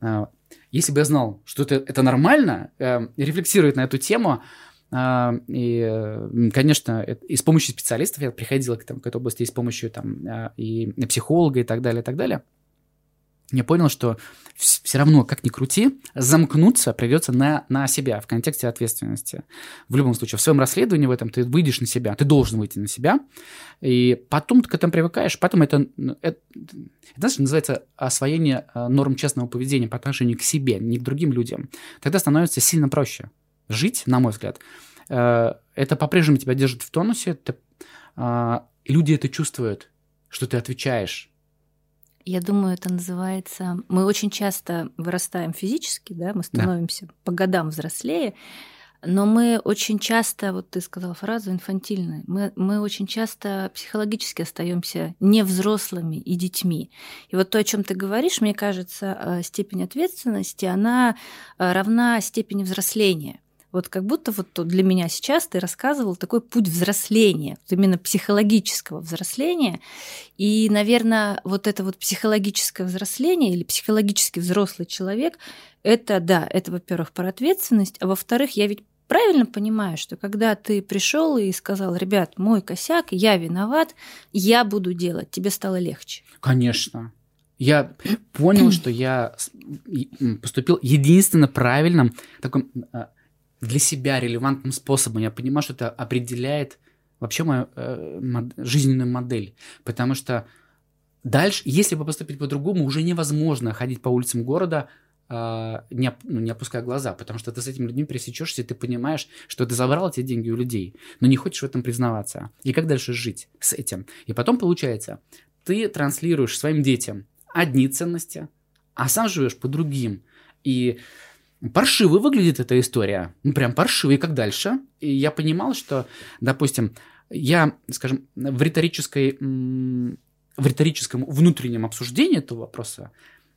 а, если бы я знал, что это, это нормально, э, рефлексировать на эту тему, и, конечно, и с помощью специалистов я приходила к, там, к этой области, и с помощью там, а, и психолога и так далее, и так далее. Я понял, что все равно, как ни крути, замкнуться придется на, на себя в контексте ответственности. В любом случае, в своем расследовании в этом ты выйдешь на себя, ты должен выйти на себя, и потом ты к этому привыкаешь, потом это, это, это знаешь, называется освоение а, норм честного поведения по отношению к себе, не к другим людям. Тогда становится сильно проще жить, на мой взгляд, э, это по-прежнему тебя держит в тонусе. Ты, а, люди это чувствуют, что ты отвечаешь. Я думаю, это называется... Мы очень часто вырастаем физически, да, мы становимся да. по годам взрослее, но мы очень часто, вот ты сказала фразу инфантильная, мы, мы очень часто психологически остаемся не взрослыми и детьми. И вот то, о чем ты говоришь, мне кажется, э, степень ответственности, она э, равна степени взросления. Вот как будто вот для меня сейчас ты рассказывал такой путь взросления, вот именно психологического взросления. И, наверное, вот это вот психологическое взросление или психологически взрослый человек, это, да, это, во-первых, про ответственность, а во-вторых, я ведь правильно понимаю, что когда ты пришел и сказал, ребят, мой косяк, я виноват, я буду делать, тебе стало легче? Конечно. Я понял, [CLEARS THROAT] что я поступил единственно правильным, таким а, для себя релевантным способом. Я понимаю, что это определяет вообще мою э, жизненную модель. Потому что дальше, если бы поступить по-другому, уже невозможно ходить по улицам города, э, не, ну, не опуская глаза, потому что ты с этими людьми пересечешься, и ты понимаешь, что ты забрал эти деньги у людей, но не хочешь в этом признаваться. И как дальше жить с этим? И потом получается, ты транслируешь своим детям одни ценности, а сам живешь по другим. И паршиво выглядит эта история. Ну, прям паршиво. И как дальше? И я понимал, что, допустим, я, скажем, в риторической в риторическом внутреннем обсуждении этого вопроса,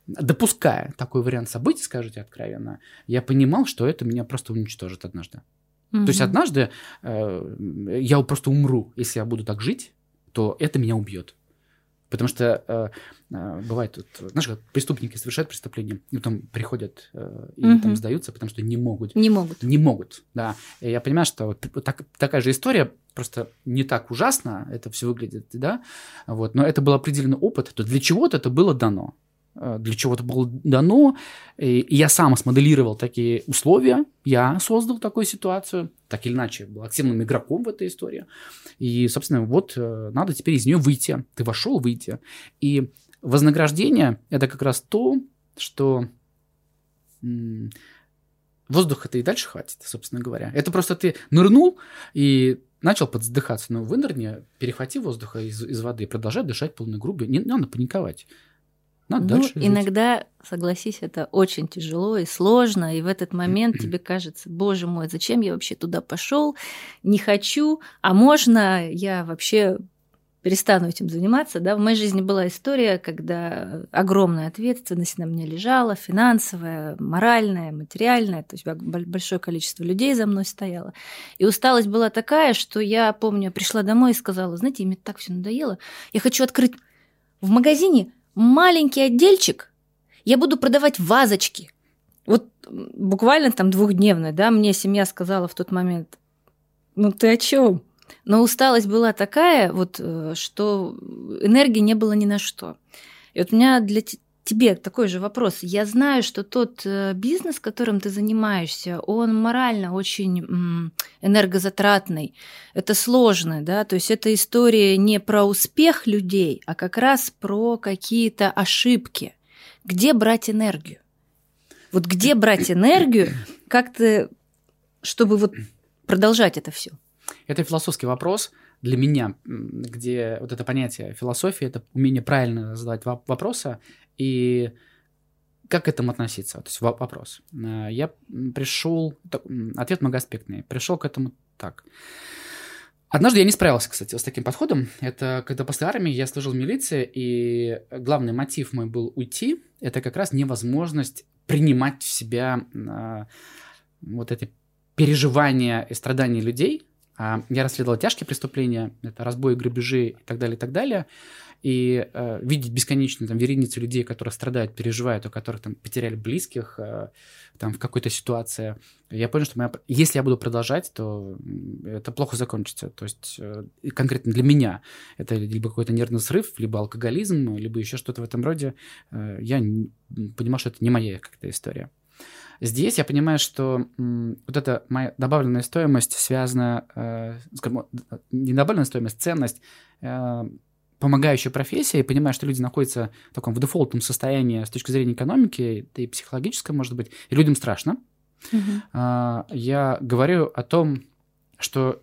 допуская такой вариант событий, скажите откровенно, я понимал, что это меня просто уничтожит однажды. Mm-hmm. То есть однажды э, я просто умру, если я буду так жить, то это меня убьет. Потому что э, э, бывает, вот, знаешь, как преступники совершают преступление, и потом приходят э, и угу. там сдаются, потому что не могут. Не могут. Не могут, да. И я понимаю, что вот так, такая же история, просто не так ужасно это все выглядит, да, вот, но это был определенный опыт, то для чего-то это было дано. Э, для чего-то было дано. И я сам смоделировал такие условия, я создал такую ситуацию, так или иначе, был активным игроком в этой истории. И, собственно, вот э, надо теперь из нее выйти. Ты вошел, выйти. И вознаграждение – это как раз то, что воздуха-то и дальше хватит, собственно говоря. Это просто ты нырнул и начал подздыхаться. Но вынырни, перехвати воздуха из, из воды, продолжай дышать полной грубой. Не, не надо паниковать. Надо ну, дальше иногда, жить. согласись, это очень тяжело и сложно, и в этот момент тебе [CLEARS THROAT] кажется, боже мой, зачем я вообще туда пошел, не хочу, а можно я вообще перестану этим заниматься. Да? В моей жизни была история, когда огромная ответственность на мне лежала, финансовая, моральная, материальная, то есть большое количество людей за мной стояло. И усталость была такая, что я помню, пришла домой и сказала, знаете, мне так все надоело, я хочу открыть в магазине маленький отдельчик, я буду продавать вазочки. Вот буквально там двухдневно, да, мне семья сказала в тот момент, ну ты о чем? Но усталость была такая, вот, э, что энергии не было ни на что. И вот у меня для тебе такой же вопрос. Я знаю, что тот э, бизнес, которым ты занимаешься, он морально очень энергозатратный. Это сложно, да, то есть это история не про успех людей, а как раз про какие-то ошибки. Где брать энергию? Вот где брать энергию, как-то, чтобы вот продолжать это все? Это философский вопрос для меня, где вот это понятие философии, это умение правильно задавать вопросы и как к этому относиться? То есть вопрос. Э, я пришел, ответ многоаспектный, пришел к этому так. Однажды я не справился, кстати, с таким подходом. Это когда после армии я служил в милиции, и главный мотив мой был уйти. Это как раз невозможность принимать в себя э, вот эти переживания и страдания людей. А я расследовал тяжкие преступления, это разбой, грабежи и так далее, и так далее и э, видеть бесконечную там вереницу людей, которые страдают, переживают, у которых там потеряли близких э, там в какой-то ситуации, я понял, что моя... если я буду продолжать, то это плохо закончится. То есть э, конкретно для меня это либо какой-то нервный срыв, либо алкоголизм, либо еще что-то в этом роде. Э, я понимал, что это не моя какая-то история. Здесь я понимаю, что вот эта моя добавленная стоимость связана, э, скажем, не добавленная стоимость, ценность э, помогающая профессия, и понимая, что люди находятся в таком в дефолтном состоянии с точки зрения экономики, да и психологической, может быть, и людям страшно, uh я говорю о том, что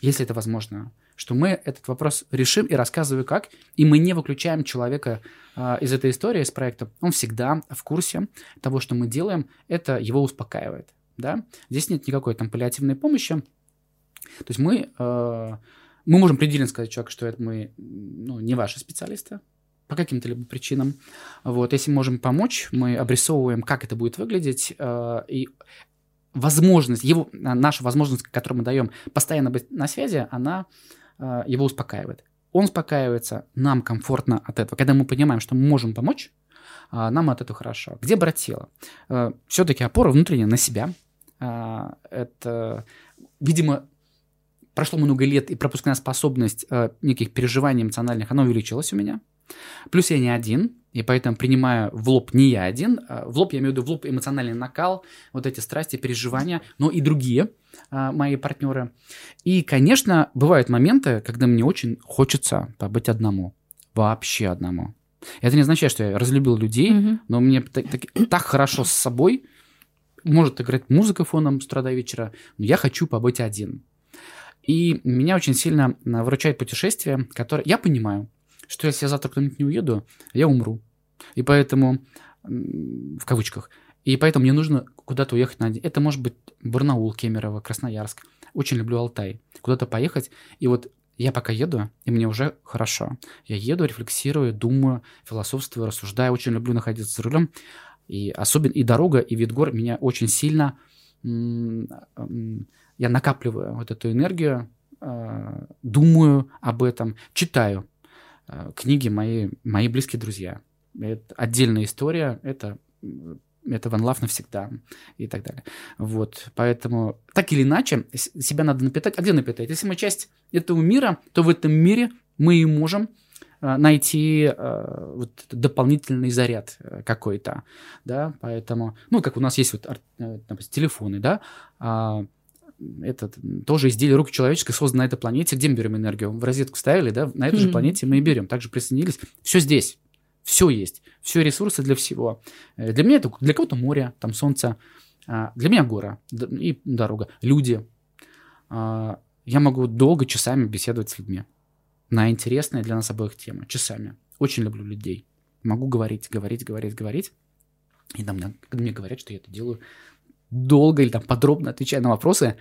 если это возможно, что мы этот вопрос решим и рассказываю как, и мы не выключаем человека а, из этой истории, из проекта. Он всегда в курсе того, что мы делаем, это его успокаивает. Да? Здесь нет никакой там паллиативной помощи. То есть мы а, мы можем предельно сказать человеку, что это мы ну, не ваши специалисты по каким-то либо причинам. Вот, если можем помочь, мы обрисовываем, как это будет выглядеть, э, и возможность, его, наша возможность, которую мы даем постоянно быть на связи, она э, его успокаивает. Он успокаивается, нам комфортно от этого. Когда мы понимаем, что мы можем помочь, э, нам от этого хорошо. Где брать тело? Э, все-таки опора внутренняя на себя. Это, видимо, прошло много лет, и пропускная способность неких переживаний эмоциональных, она увеличилась у меня. Плюс я не один, и поэтому принимаю в лоб не я один, а в лоб я имею в виду в лоб эмоциональный накал, вот эти страсти, переживания, но и другие а, мои партнеры. И, конечно, бывают моменты, когда мне очень хочется побыть одному, вообще одному. Это не означает, что я разлюбил людей, mm-hmm. но мне так, так, так хорошо с собой, может играть музыка фоном с утра до вечера, но я хочу побыть один. И меня очень сильно выручает путешествие, которое... Я понимаю, что если я завтра куда-нибудь не уеду, я умру. И поэтому, в кавычках, и поэтому мне нужно куда-то уехать на день. Это может быть Барнаул, Кемерово, Красноярск. Очень люблю Алтай. Куда-то поехать. И вот я пока еду, и мне уже хорошо. Я еду, рефлексирую, думаю, философствую, рассуждаю. Очень люблю находиться за рулем. И особенно и дорога, и вид гор меня очень сильно... Я накапливаю вот эту энергию, а, думаю об этом, читаю книги мои, мои близкие друзья. Это отдельная история, это это Ван Лав навсегда и так далее. Вот, поэтому так или иначе себя надо напитать. А где напитать? Если мы часть этого мира, то в этом мире мы и можем Э, найти э, вот дополнительный заряд э, какой-то, да, поэтому, ну, как у нас есть вот допустим, телефоны, да, а, это тоже изделие рук человеческой, созданное на этой планете. Где мы берем энергию? В розетку ставили, да, на этой mm-hmm. же планете мы и берем. Также присоединились. Все здесь. Все есть. Все ресурсы для всего. Для меня это, для кого-то море, там солнце. А, для меня гора и дорога. Люди. А, я могу долго, часами беседовать с людьми на интересные для нас обоих темы, часами. Очень люблю людей. Могу говорить, говорить, говорить, говорить. И там, когда мне говорят, что я это делаю долго или там подробно отвечая на вопросы,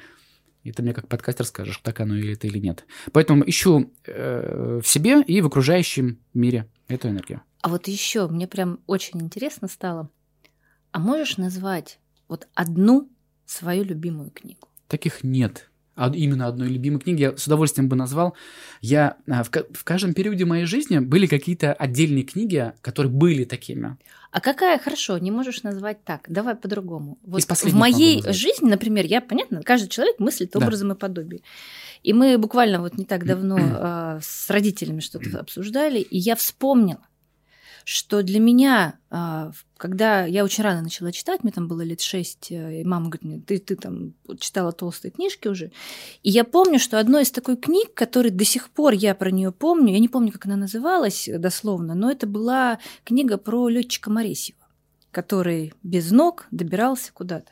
и ты мне как подкастер скажешь, так оно или это или нет. Поэтому ищу э, в себе и в окружающем мире эту энергию. А вот еще мне прям очень интересно стало. А можешь назвать вот одну свою любимую книгу? Таких нет именно одной любимой книги, я с удовольствием бы назвал. Я а, в, в каждом периоде моей жизни были какие-то отдельные книги, которые были такими. А какая, хорошо, не можешь назвать так, давай по-другому. Вот в моей жизни, например, я, понятно, каждый человек мыслит да. образом и подобием. И мы буквально вот не так [CLEARS THROAT] давно э, с родителями что-то обсуждали, и я вспомнила, что для меня, а, когда я очень рано начала читать, мне там было лет шесть, э, и мама говорит мне, ты, ты там читала толстые книжки уже. И я помню, что одной из такой книг, которой до сих пор я про нее помню, я не помню, как она называлась дословно, но это была книга про летчика Моресьева который без ног добирался куда-то.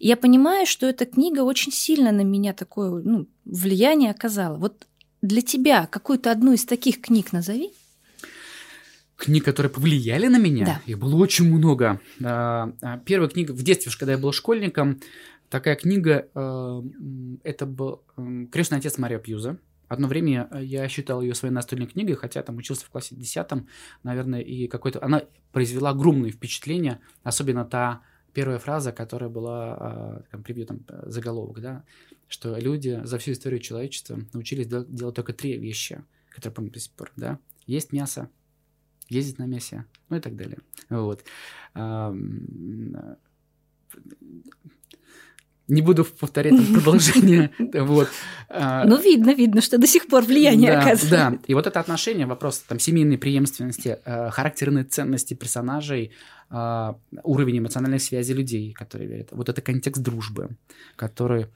И я понимаю, что эта книга очень сильно на меня такое ну, влияние оказала. Вот для тебя какую-то одну из таких книг назови книг, которые повлияли на меня. Да. Их было очень много. А, а, первая книга в детстве, когда я был школьником, такая книга, а, это был «Крестный отец Мария Пьюза». Одно время я считал ее своей настольной книгой, хотя там учился в классе 10, наверное, и какой-то... Она произвела огромное впечатление, особенно та первая фраза, которая была, там, превью, там, заголовок, да, что люди за всю историю человечества научились делать только три вещи, которые помню до сих пор, да. Есть мясо, ездить на мясе, ну и так далее. Вот. Не буду повторять продолжение. [LAUGHS] Вот. А, ну, видно, видно, что до сих пор влияние да, оказывает. Да, и вот это отношение, вопрос там семейной преемственности, а, характерные ценности персонажей, а, уровень эмоциональной связи людей, которые верят. Вот это контекст дружбы, который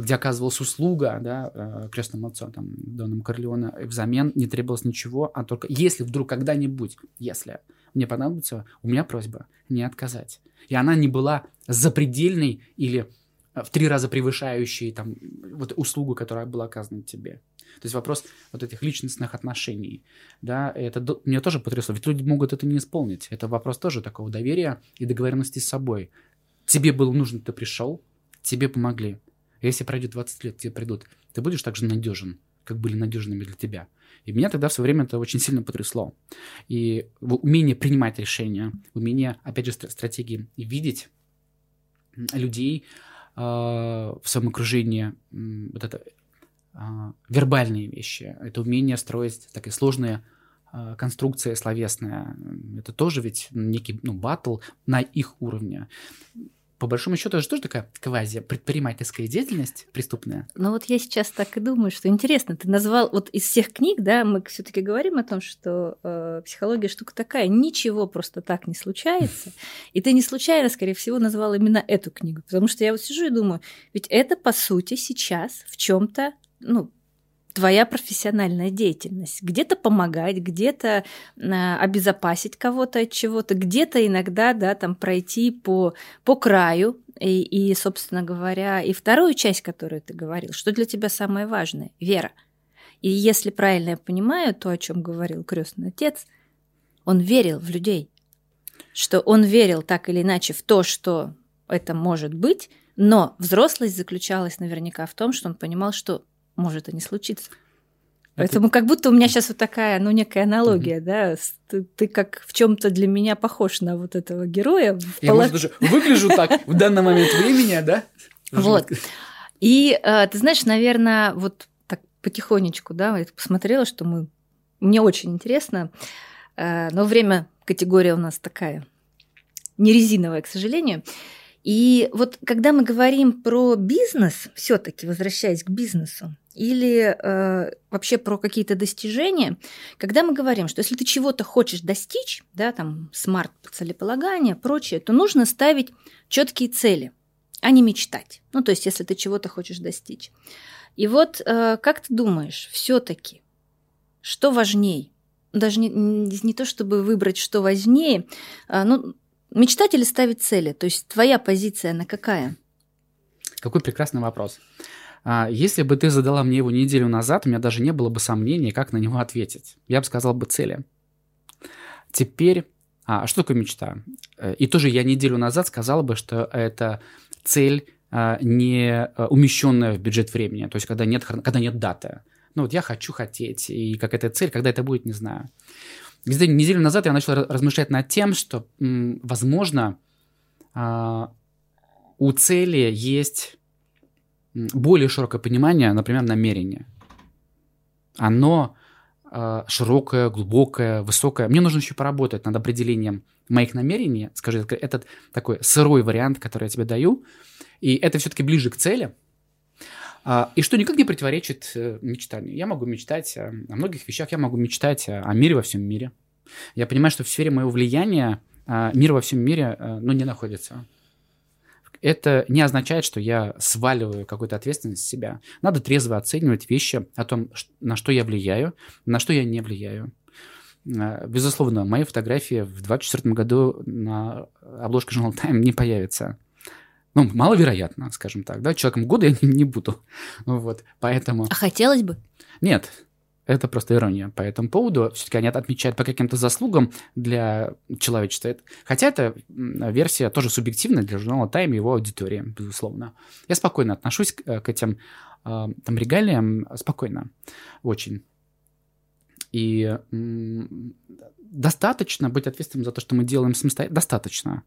где оказывалась услуга да, а, крестным отцом, там, Доном Корлеона, взамен не требовалось ничего, а только если вдруг когда-нибудь, если мне понадобится, у меня просьба не отказать. И она не была запредельной или а, в три раза превышающей там, вот услугу, которая была оказана тебе. То есть вопрос вот этих личностных отношений, да, это меня тоже потрясло, ведь люди могут это не исполнить. Это вопрос тоже такого доверия и договоренности с собой. Тебе было нужно, ты пришел, тебе помогли. Если пройдет 20 лет, тебе придут, ты будешь так же надежен, как были надежными для тебя. И меня тогда в свое время это очень сильно потрясло. И умение принимать решения, умение, опять же, стратегии и видеть людей э, в своем окружении, э, вот это э, вербальные вещи, это умение строить такие сложные э, конструкции словесные. Это тоже ведь некий ну, батл на их уровне по большому счету, это же тоже такая квази-предпринимательская деятельность преступная. Ну вот я сейчас так и думаю, что интересно, ты назвал, вот из всех книг, да, мы все таки говорим о том, что э, психология штука такая, ничего просто так не случается, [LAUGHS] и ты не случайно, скорее всего, назвал именно эту книгу, потому что я вот сижу и думаю, ведь это, по сути, сейчас в чем то ну, твоя профессиональная деятельность. Где-то помогать, где-то э, обезопасить кого-то от чего-то, где-то иногда, да, там пройти по, по краю. И, и, собственно говоря, и вторую часть, которую ты говорил, что для тебя самое важное? Вера. И если правильно я понимаю то, о чем говорил крестный отец, он верил в людей, что он верил так или иначе в то, что это может быть, но взрослость заключалась наверняка в том, что он понимал, что может и не случиться. Поэтому как будто у меня сейчас вот такая, ну, некая аналогия, mm-hmm. да, ты, ты как в чем-то для меня похож на вот этого героя. Я, полос... может, даже выгляжу так в данный момент времени, да? Вот. И э, ты знаешь, наверное, вот так потихонечку, да, я посмотрела, что мы... Мне очень интересно, э, но время, категория у нас такая не резиновая, к сожалению. И вот когда мы говорим про бизнес, все-таки возвращаясь к бизнесу, или э, вообще про какие-то достижения, когда мы говорим, что если ты чего-то хочешь достичь, да, там смарт целеполагание, прочее, то нужно ставить четкие цели, а не мечтать. Ну, то есть, если ты чего-то хочешь достичь. И вот э, как ты думаешь, все-таки, что важнее? Даже не, не то, чтобы выбрать, что важнее, а, ну, мечтать или ставить цели? То есть твоя позиция, на какая? Какой прекрасный вопрос. А, если бы ты задала мне его неделю назад, у меня даже не было бы сомнений, как на него ответить. Я бы сказал бы цели. Теперь, а что такое мечта? Э, и тоже я неделю назад сказал бы, что это цель а, не э, умещенная в бюджет времени, то есть когда нет, когда нет даты. Ну вот я хочу хотеть, и как эта цель, когда это будет, не знаю. Неделю назад я начал размышлять над тем, что, возможно, а, у цели есть более широкое понимание, например, намерения. Оно э, широкое, глубокое, высокое. Мне нужно еще поработать над определением моих намерений. Скажи, этот такой сырой вариант, который я тебе даю. И это все-таки ближе к цели. А, и что никак не противоречит э, мечтанию. Я могу мечтать о, о многих вещах. Я могу мечтать о, о мире во всем мире. Я понимаю, что в сфере моего влияния а, мир во всем мире э, ну, не находится это не означает, что я сваливаю какую-то ответственность с себя. Надо трезво оценивать вещи о том, на что я влияю, на что я не влияю. А, безусловно, мои фотографии в 2024 году на обложке журнала Time не появятся. Ну, маловероятно, скажем так, да, человеком года я не, [LAUGHS] не буду. Вот, поэтому... А хотелось бы? Нет, это просто ирония по этому поводу. Все-таки они отмечают по каким-то заслугам для человечества. Хотя эта версия тоже субъективная для журнала Time и его аудитории, безусловно. Я спокойно отношусь к, к этим э, там регалиям, спокойно, очень. И достаточно быть ответственным за то, что мы делаем самостоятельно. Достаточно.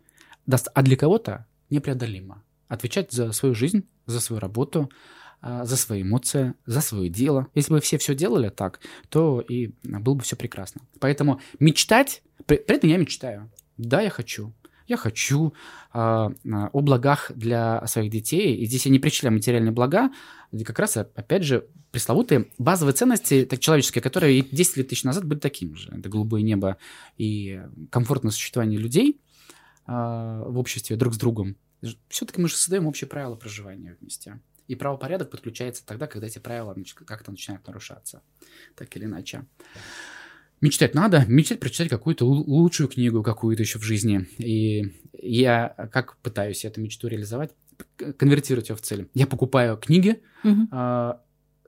А для кого-то непреодолимо. Отвечать за свою жизнь, за свою работу, а, за свои эмоции, за свое дело. Если бы все все делали так, то и было бы все прекрасно. Поэтому мечтать, при, при этом я мечтаю. Да, я хочу. Я хочу э, о благах для своих детей. И здесь я не причисляю материальные блага, как раз, опять же, пресловутые базовые ценности так, человеческие, которые 10 лет тысяч назад были такими же. Это голубое небо и комфортное существование людей э, в обществе друг с другом. Все-таки мы же создаем общие правила проживания вместе. И правопорядок подключается тогда, когда эти правила как-то начинают нарушаться. Так или иначе. Мечтать надо, мечтать прочитать какую-то лучшую книгу какую-то еще в жизни. И я как пытаюсь эту мечту реализовать, конвертировать ее в цель. Я покупаю книги угу. а,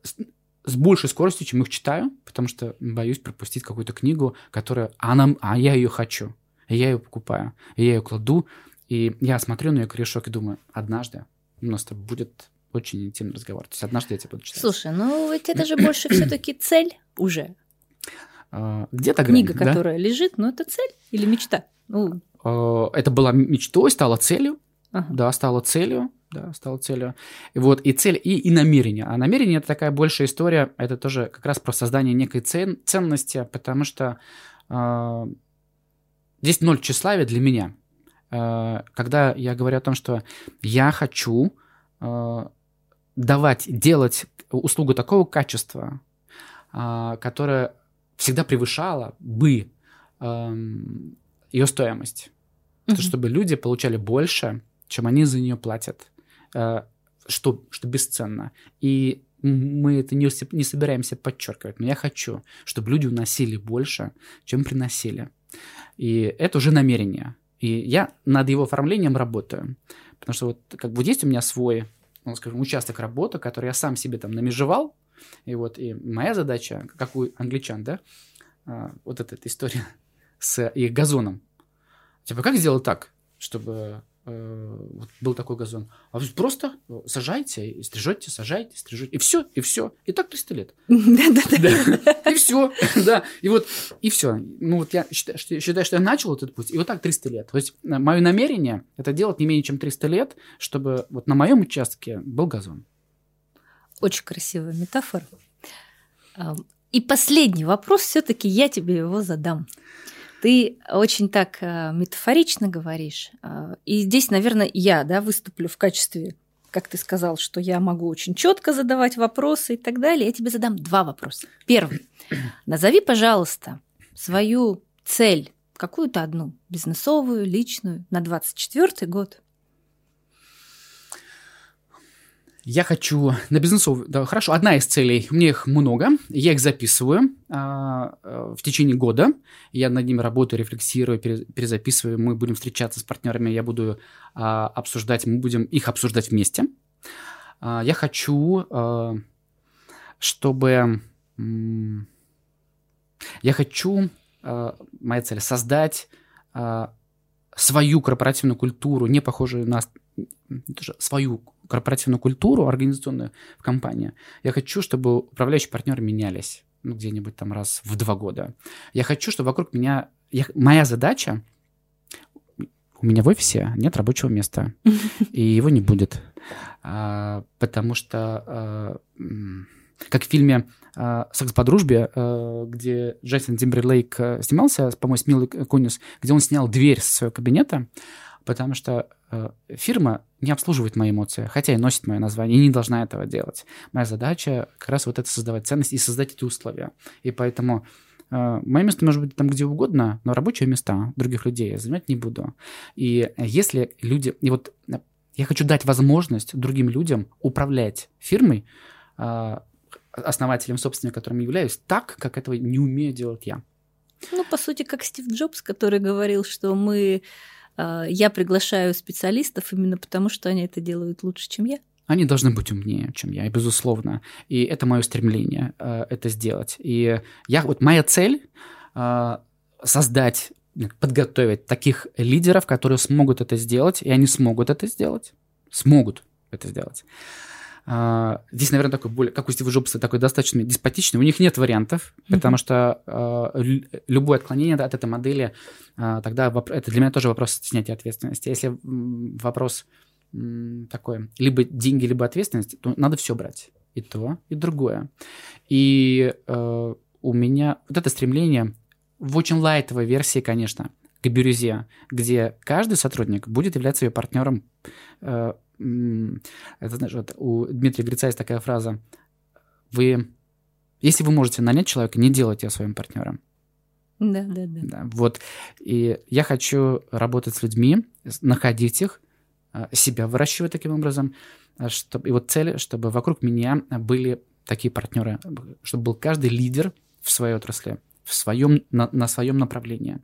с, большей скоростью, чем их читаю, потому что боюсь пропустить какую-то книгу, которая, она, а я ее хочу, и я ее покупаю, и я ее кладу, и я смотрю на ее корешок и думаю, однажды у нас это будет очень интимный разговор. То есть однажды я тебя буду читать. Слушай, ну ведь это же больше все-таки цель уже. А, где-то Книга, грань, которая да? лежит, ну это цель или мечта? Ну... А, это была мечтой, стала целью. Ага. Да, стала целью. Да, стала целью. И вот и цель, и, и намерение. А намерение это такая большая история. Это тоже как раз про создание некой цен, ценности, потому что э, здесь ноль тщеславия для меня. э, когда я говорю о том, что я хочу давать, делать услугу такого качества, которая всегда превышала бы эм, ее стоимость. Mm-hmm. То, чтобы люди получали больше, чем они за нее платят, что, что бесценно. И мы это не, не собираемся подчеркивать, но я хочу, чтобы люди уносили больше, чем приносили. И это уже намерение. И я над его оформлением работаю. Потому что вот как бы есть у меня свой, ну, скажем, участок работы, который я сам себе там намежевал. И вот и моя задача, как у англичан, да, а, вот эта, эта история [LAUGHS] с их газоном. Типа, как сделать так, чтобы вот был такой газон. А просто сажайте, стрижете, сажайте, стрижете. И все, и все. И так 300 лет. [LAUGHS] Да-да-да. И все. [LAUGHS] Да. И вот, и все. Ну вот я считаю, что, считаю, что я начал этот путь, и вот так 300 лет. То есть э, мое намерение это делать не менее чем 300 лет, чтобы вот на моем участке был газон. Очень красивая метафора. И последний вопрос, все-таки я тебе его задам. Ты очень так э, метафорично говоришь. Э, и здесь, наверное, я да, выступлю в качестве, как ты сказал, что я могу очень четко задавать вопросы и так далее. Я тебе задам два вопроса. Первый. [CLEARS THROAT] Назови, пожалуйста, свою цель, какую-то одну, бизнесовую, личную, на 24 год. Я хочу на бизнесовую... Да, хорошо, одна из целей, меня их много, я их записываю а, а, в течение года, я над ними работаю, рефлексирую, перезаписываю, мы будем встречаться с партнерами, я буду а, обсуждать, мы будем их обсуждать вместе. А, я хочу, а, чтобы... Я хочу, а, моя цель, создать а, свою корпоративную культуру, не похожую на свою корпоративную культуру организационную в компании, я хочу, чтобы управляющие партнеры менялись ну, где-нибудь там раз в два года. Я хочу, чтобы вокруг меня... Я, моя задача... У меня в офисе нет рабочего места, [LAUGHS] и его не будет, а, потому что, а, как в фильме а, «Секс по дружбе», а, где Джейсон Тимберлейк а, снимался, по-моему, с Милой Кунис, где он снял дверь со своего кабинета, потому что э, фирма не обслуживает мои эмоции, хотя и носит мое название, и не должна этого делать. Моя задача как раз вот это создавать ценность и создать эти условия. И поэтому э, мое место может быть там где угодно, но рабочие места других людей я занимать не буду. И если люди... И вот э, я хочу дать возможность другим людям управлять фирмой, э, основателем, собственником, которым являюсь, так, как этого не умею делать я. Ну, по сути, как Стив Джобс, который говорил, что мы я приглашаю специалистов именно потому, что они это делают лучше, чем я. Они должны быть умнее, чем я, и безусловно. И это мое стремление э, это сделать. И я вот моя цель э, создать, подготовить таких лидеров, которые смогут это сделать, и они смогут это сделать, смогут это сделать. Uh, здесь, наверное, такой более, как у Стива Джобса, такой достаточно деспотичный. У них нет вариантов, mm-hmm. потому что uh, любое отклонение от этой модели, uh, тогда это для меня тоже вопрос снятия ответственности. Если вопрос такой, либо деньги, либо ответственность, то надо все брать. И то, и другое. И у меня вот это стремление в очень лайтовой версии, конечно, к бирюзе, где каждый сотрудник будет являться ее партнером это, знаешь, вот у Дмитрия Грица есть такая фраза, вы, если вы можете нанять человека, не делайте его своим партнером. Да, да, да, да. Вот, и я хочу работать с людьми, находить их, а, себя выращивать таким образом, а, чтобы, и вот цель, чтобы вокруг меня были такие партнеры, чтобы был каждый лидер в своей отрасли, в своем, на, на своем направлении.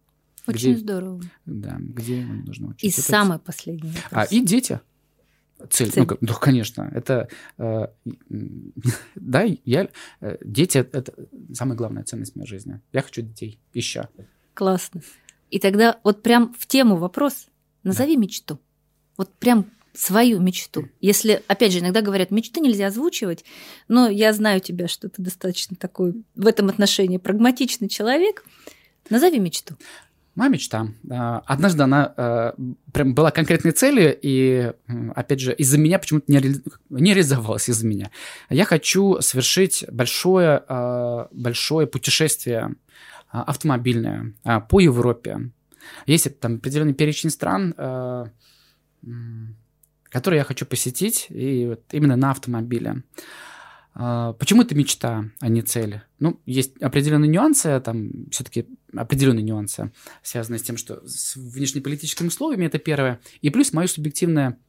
Очень где, здорово. Да, где должен учиться. И Это самый последний вопрос. А, и дети. Цель. Цель. Ну, ну, конечно. Это, э, [LAUGHS] да, я, э, дети – это самая главная ценность моей жизни. Я хочу детей еще. Классно. И тогда вот прям в тему вопрос. Назови да. мечту. Вот прям свою мечту. Если, опять же, иногда говорят, мечты нельзя озвучивать, но я знаю тебя, что ты достаточно такой в этом отношении прагматичный человек. Назови мечту. Моя мечта. А, однажды она а, прям была конкретной целью, и, опять же, из-за меня почему-то не, ре... не реализовалась из-за меня. Я хочу совершить большое, а, большое путешествие автомобильное по Европе Есть там определенный перечень стран, которые я хочу посетить, и вот именно на автомобиле. А, почему это мечта, а не цель? Ну, есть определенные нюансы, там все-таки определенные нюансы, связанные с тем, что с внешнеполитическими условиями, это первое. И плюс мое субъективное,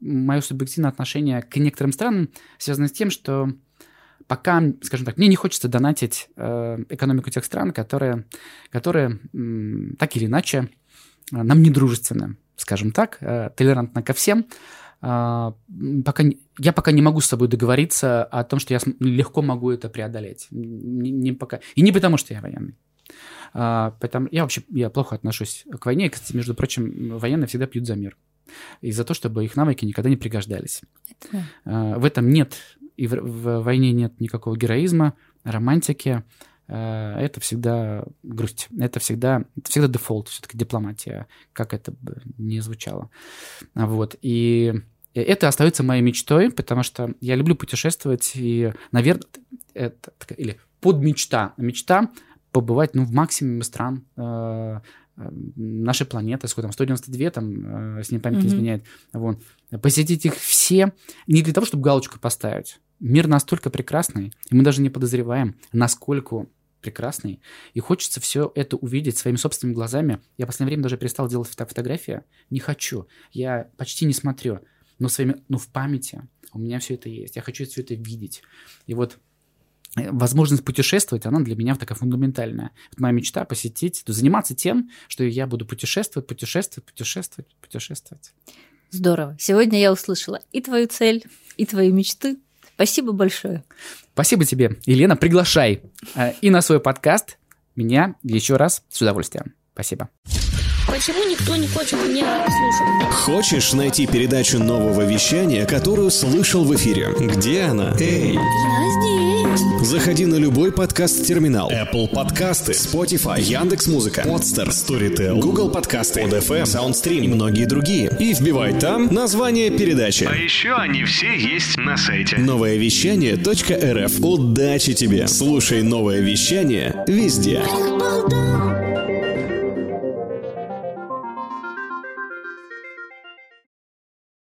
мое субъективное отношение к некоторым странам связано с тем, что пока, скажем так, мне не хочется донатить э, экономику тех стран, которые, которые э, так или иначе э, нам не дружественны, скажем так, э, толерантно ко всем, пока, я пока не могу с собой договориться о том, что я легко могу это преодолеть. Не, не пока. И не потому, что я военный. А, поэтому я вообще я плохо отношусь к войне. Кстати, между прочим, военные всегда пьют за мир. И за то, чтобы их навыки никогда не пригождались. Это... А, в этом нет, и в, в войне нет никакого героизма, романтики. А, это всегда грусть. Это всегда, это всегда дефолт, все-таки дипломатия, как это бы не звучало. Вот. И это остается моей мечтой, потому что я люблю путешествовать, и, наверное, это или под мечта. Мечта побывать ну, в максимуме стран э, э нашей планеты, сколько там, 192, там, э, с ней память mm-hmm. изменяет. Вот. Посетить их все не для того, чтобы галочку поставить. Мир настолько прекрасный, и мы даже не подозреваем, насколько прекрасный, и хочется все это увидеть своими собственными глазами. Я в последнее время даже перестал делать фото фотографии, не хочу, я почти не смотрю, но своими, ну в памяти у меня все это есть, я хочу все это видеть. И вот э, возможность путешествовать, она для меня такая фундаментальная. Вот моя мечта посетить, заниматься тем, что я буду путешествовать, путешествовать, путешествовать, путешествовать. Здорово. Сегодня я услышала и твою цель, и твои мечты, Спасибо большое. Спасибо тебе. Елена, приглашай э, и на свой подкаст меня еще раз с удовольствием. Спасибо. Почему никто не хочет меня слушать? Хочешь найти передачу нового вещания, которую слышал в эфире? Где она? Эй! Я здесь. Заходи на любой подкаст-терминал. Apple подкасты, Spotify, Яндекс.Музыка, Podster, Storytel, Google подкасты, ODFM, SoundStream и многие другие. И вбивай там название передачи. А еще они все есть на сайте. Новое вещание.рф. Удачи тебе! Слушай новое вещание везде. Балда.